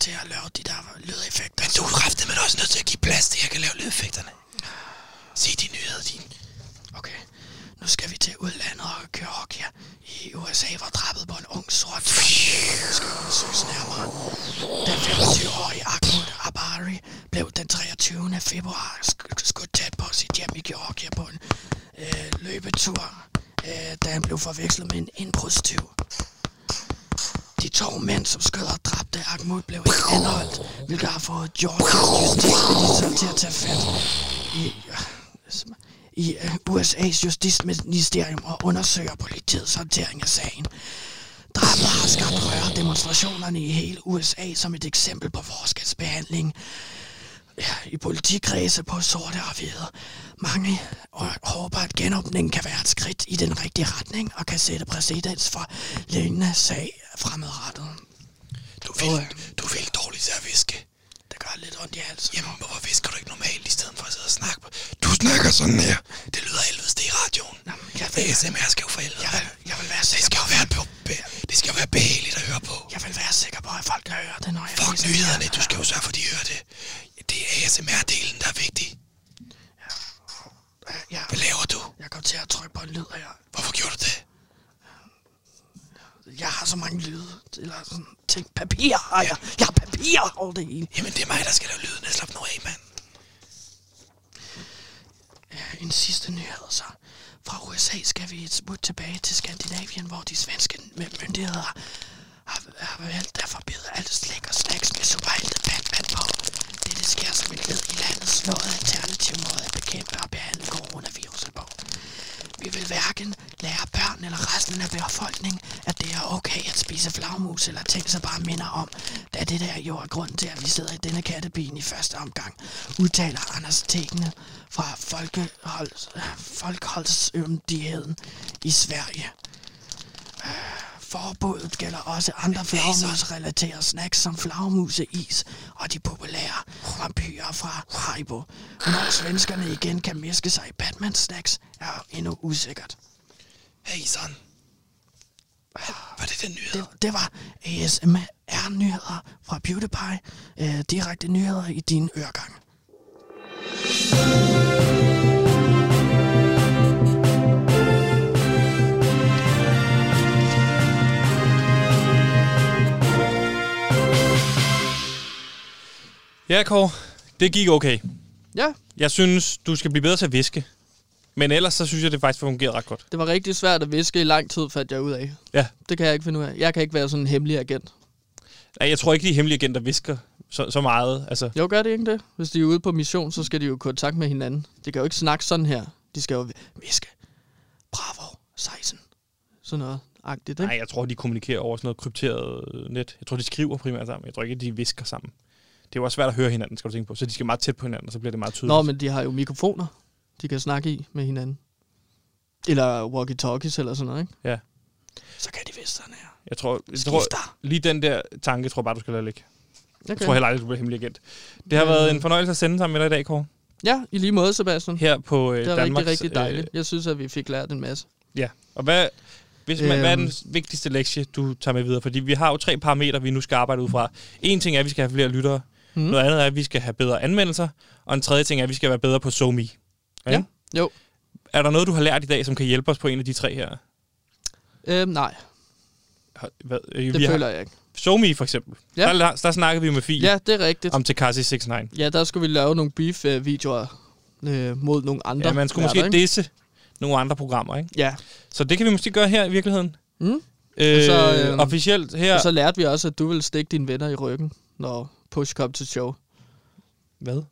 Speaker 2: Til at lave de der lydeffekter.
Speaker 7: Men du er kraftigt også nødt til at give plads til, at jeg kan lave lydeffekterne. Sig de nyheder, din.
Speaker 2: Okay, nu skal vi til udlandet og køre hockey i USA var drabet på en ung sort skal undersøges nærmere. Den 25-årige Ahmed Abari blev den 23. februar sk- skudt tæt på sit hjem i Georgia på en øh, løbetur, øh, da han blev forvekslet med en indbrudstyv. De to mænd, som skød og dræbte Ahmed, blev ikke anholdt, hvilket har fået Georgias justitsminister til at tage fat i, øh, i øh, USA's justitsministerium og undersøger politiets håndtering af sagen. Drabet har skabt røre demonstrationerne i hele USA som et eksempel på forskelsbehandling ja, i politikredse på sorte og hvide. Mange og håber, at genåbningen kan være et skridt i den rigtige retning og kan sætte præcedens for lignende sag fremadrettet.
Speaker 8: Du er vildt, du er vildt dårlig til at viske.
Speaker 2: Det gør lidt ondt i halsen.
Speaker 8: Jamen, hvorfor visker du ikke normalt, i stedet for at sidde og snakke? Du snakker sådan her. Det lyder helvedes, det i radioen.
Speaker 2: Jamen, jeg
Speaker 8: Det
Speaker 2: vil,
Speaker 8: ASMR skal jo for helvede.
Speaker 2: jeg vil, jeg vil være
Speaker 8: Det
Speaker 2: sikker
Speaker 8: skal jo være, på, det skal jo være behageligt at høre på.
Speaker 2: Jeg vil være sikker på, at folk kan høre det, når jeg
Speaker 8: Fuck nyhederne, du skal jo sørge for, at de hører det. Det er ASMR-delen, der er vigtig.
Speaker 2: Ja,
Speaker 8: Hvad laver du?
Speaker 2: jeg kom til at trykke på en lyd her.
Speaker 8: Hvorfor gjorde du det?
Speaker 2: Jeg har så mange lyde. Eller sådan ting. Papir har jeg. Jeg har papir over det hele.
Speaker 8: Jamen, det er mig, der skal lave lyden. Slap nu af, mand.
Speaker 2: En sidste nyhed så. Fra USA skal vi et smut tilbage til Skandinavien, hvor de svenske myndigheder har, har valgt at forbyde alt slik og snacks med superhelte Batman på. Dette sker som et led i landets nåede alternativ måde at bekæmpe og behandle coronaviruset på. Vi vil hverken lære børn eller resten af befolkningen, at det er okay at spise flagmus eller ting, som bare minder om, da det der jo er grunden til, at vi sidder i denne kattebin i første omgang, udtaler Anders Tegene fra Folkeholds, Folkeholdsømdigheden i Sverige. Forbuddet gælder også andre flagmus-relaterede snacks som flagmuseis og de populære vampyrer fra Haribo. Når svenskerne igen kan miske sig i Batman-snacks, er endnu usikkert.
Speaker 8: Hey, son. Var det den nyhed?
Speaker 2: Det, det var ASMR-nyheder fra PewDiePie. Øh, direkte nyheder i din øregang.
Speaker 1: Ja, Kåre. Det gik okay.
Speaker 9: Ja,
Speaker 1: Jeg synes, du skal blive bedre til at viske. Men ellers så synes jeg, det faktisk fungerer ret godt.
Speaker 9: det var rigtig svært at viske i lang tid, fandt jeg ud af.
Speaker 1: Ja.
Speaker 9: Det kan jeg ikke finde ud af. Jeg kan ikke være sådan en hemmelig agent.
Speaker 1: Nej, Jeg tror ikke, de hemmelige agenter visker så, så meget. Altså,
Speaker 9: Jo, gør det ikke det? Hvis de er ude på mission, så skal de jo i kontakt med hinanden. De kan jo ikke snakke sådan her. De skal jo viske. Bravo, 16. Sådan noget agtigt, ikke?
Speaker 1: nej, jeg tror, de kommunikerer over sådan noget krypteret net. Jeg tror, de skriver primært sammen. Jeg tror ikke, de visker sammen. Det er jo også svært at høre hinanden, skal du tænke på. Så de skal meget tæt på hinanden, og så bliver det meget tydeligt.
Speaker 9: Nå, men de har jo mikrofoner, de kan snakke i med hinanden. Eller walkie-talkies eller sådan noget, ikke?
Speaker 2: Så kan de vist sådan her.
Speaker 1: Jeg tror, jeg tror, lige den der tanke, tror jeg bare, du skal lade ligge.
Speaker 9: Okay.
Speaker 1: Jeg tror heller aldrig, du bliver hemmelig agent. Det har været en fornøjelse at sende sammen med dig i dag, Kåre.
Speaker 9: Ja, i lige måde, Sebastian.
Speaker 1: Her på øh,
Speaker 9: Det er
Speaker 1: Danmarks...
Speaker 9: rigtig, rigtig dejligt. Jeg synes, at vi fik lært en masse.
Speaker 1: Ja, og hvad, hvis man,
Speaker 9: Øhm.
Speaker 1: hvad er den vigtigste lektie, du tager med videre? Fordi vi har jo tre parametre, vi nu skal arbejde ud fra. En ting er, at vi skal have flere lyttere. Mm. Noget andet er, at vi skal have bedre anmeldelser. Og en tredje ting er, at vi skal være bedre på SoMe.
Speaker 9: Ja. Jo.
Speaker 1: Er der noget, du har lært i dag, som kan hjælpe os på en af de tre her?
Speaker 9: Øhm, nej,
Speaker 1: Hvad, øh,
Speaker 9: det
Speaker 1: vi
Speaker 9: føler
Speaker 1: har
Speaker 9: jeg ikke.
Speaker 1: SoMe for eksempel.
Speaker 9: Ja.
Speaker 1: Ja. Der, der snakkede vi med Fie
Speaker 9: Ja, det er rigtigt.
Speaker 1: om Tekashi 69.
Speaker 9: Ja, der skulle vi lave nogle beef-videoer øh, mod nogle andre.
Speaker 1: Ja, man skulle måske
Speaker 9: ikke?
Speaker 1: disse nogle andre programmer, ikke?
Speaker 9: Ja,
Speaker 1: Så det kan vi måske gøre her i virkeligheden.
Speaker 9: Mm.
Speaker 1: Øh,
Speaker 9: Og så,
Speaker 1: øh, officielt her...
Speaker 9: og så lærte vi også, at du vil stikke dine venner i ryggen, når push kom til show.
Speaker 1: Hvad?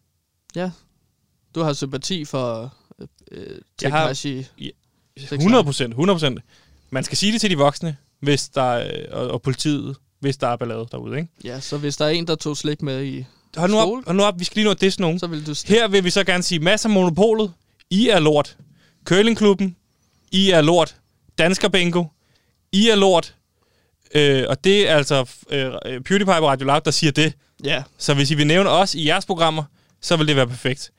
Speaker 9: Du har sympati for øh, øh,
Speaker 1: Jeg har-
Speaker 9: Tekashi.
Speaker 1: 100 procent, 100 procent. Man skal sige det til de voksne, hvis der er, og, og politiet, hvis der er ballade derude, ikke?
Speaker 9: Ja, så hvis der er en, der tog slik med i,
Speaker 1: Hold nu op,
Speaker 9: Skole.
Speaker 1: hold nu op, vi skal lige nå at disse nogen.
Speaker 9: så vil du.
Speaker 1: Her vil vi så gerne sige, masser af monopolet. I er lort. Curlingklubben. I er lort. Dansker Bingo. I er lort. Øh, og det er altså øh, øh, PewDiePie på Radio Loud, der siger det.
Speaker 9: Ja,
Speaker 1: Så hvis I vil nævne os i jeres programmer, så vil det være perfekt.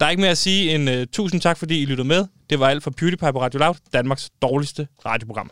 Speaker 1: Der er ikke mere at sige end uh, tusind tak, fordi I lyttede med. Det var alt for PewDiePie på Radio Loud, Danmarks dårligste radioprogram.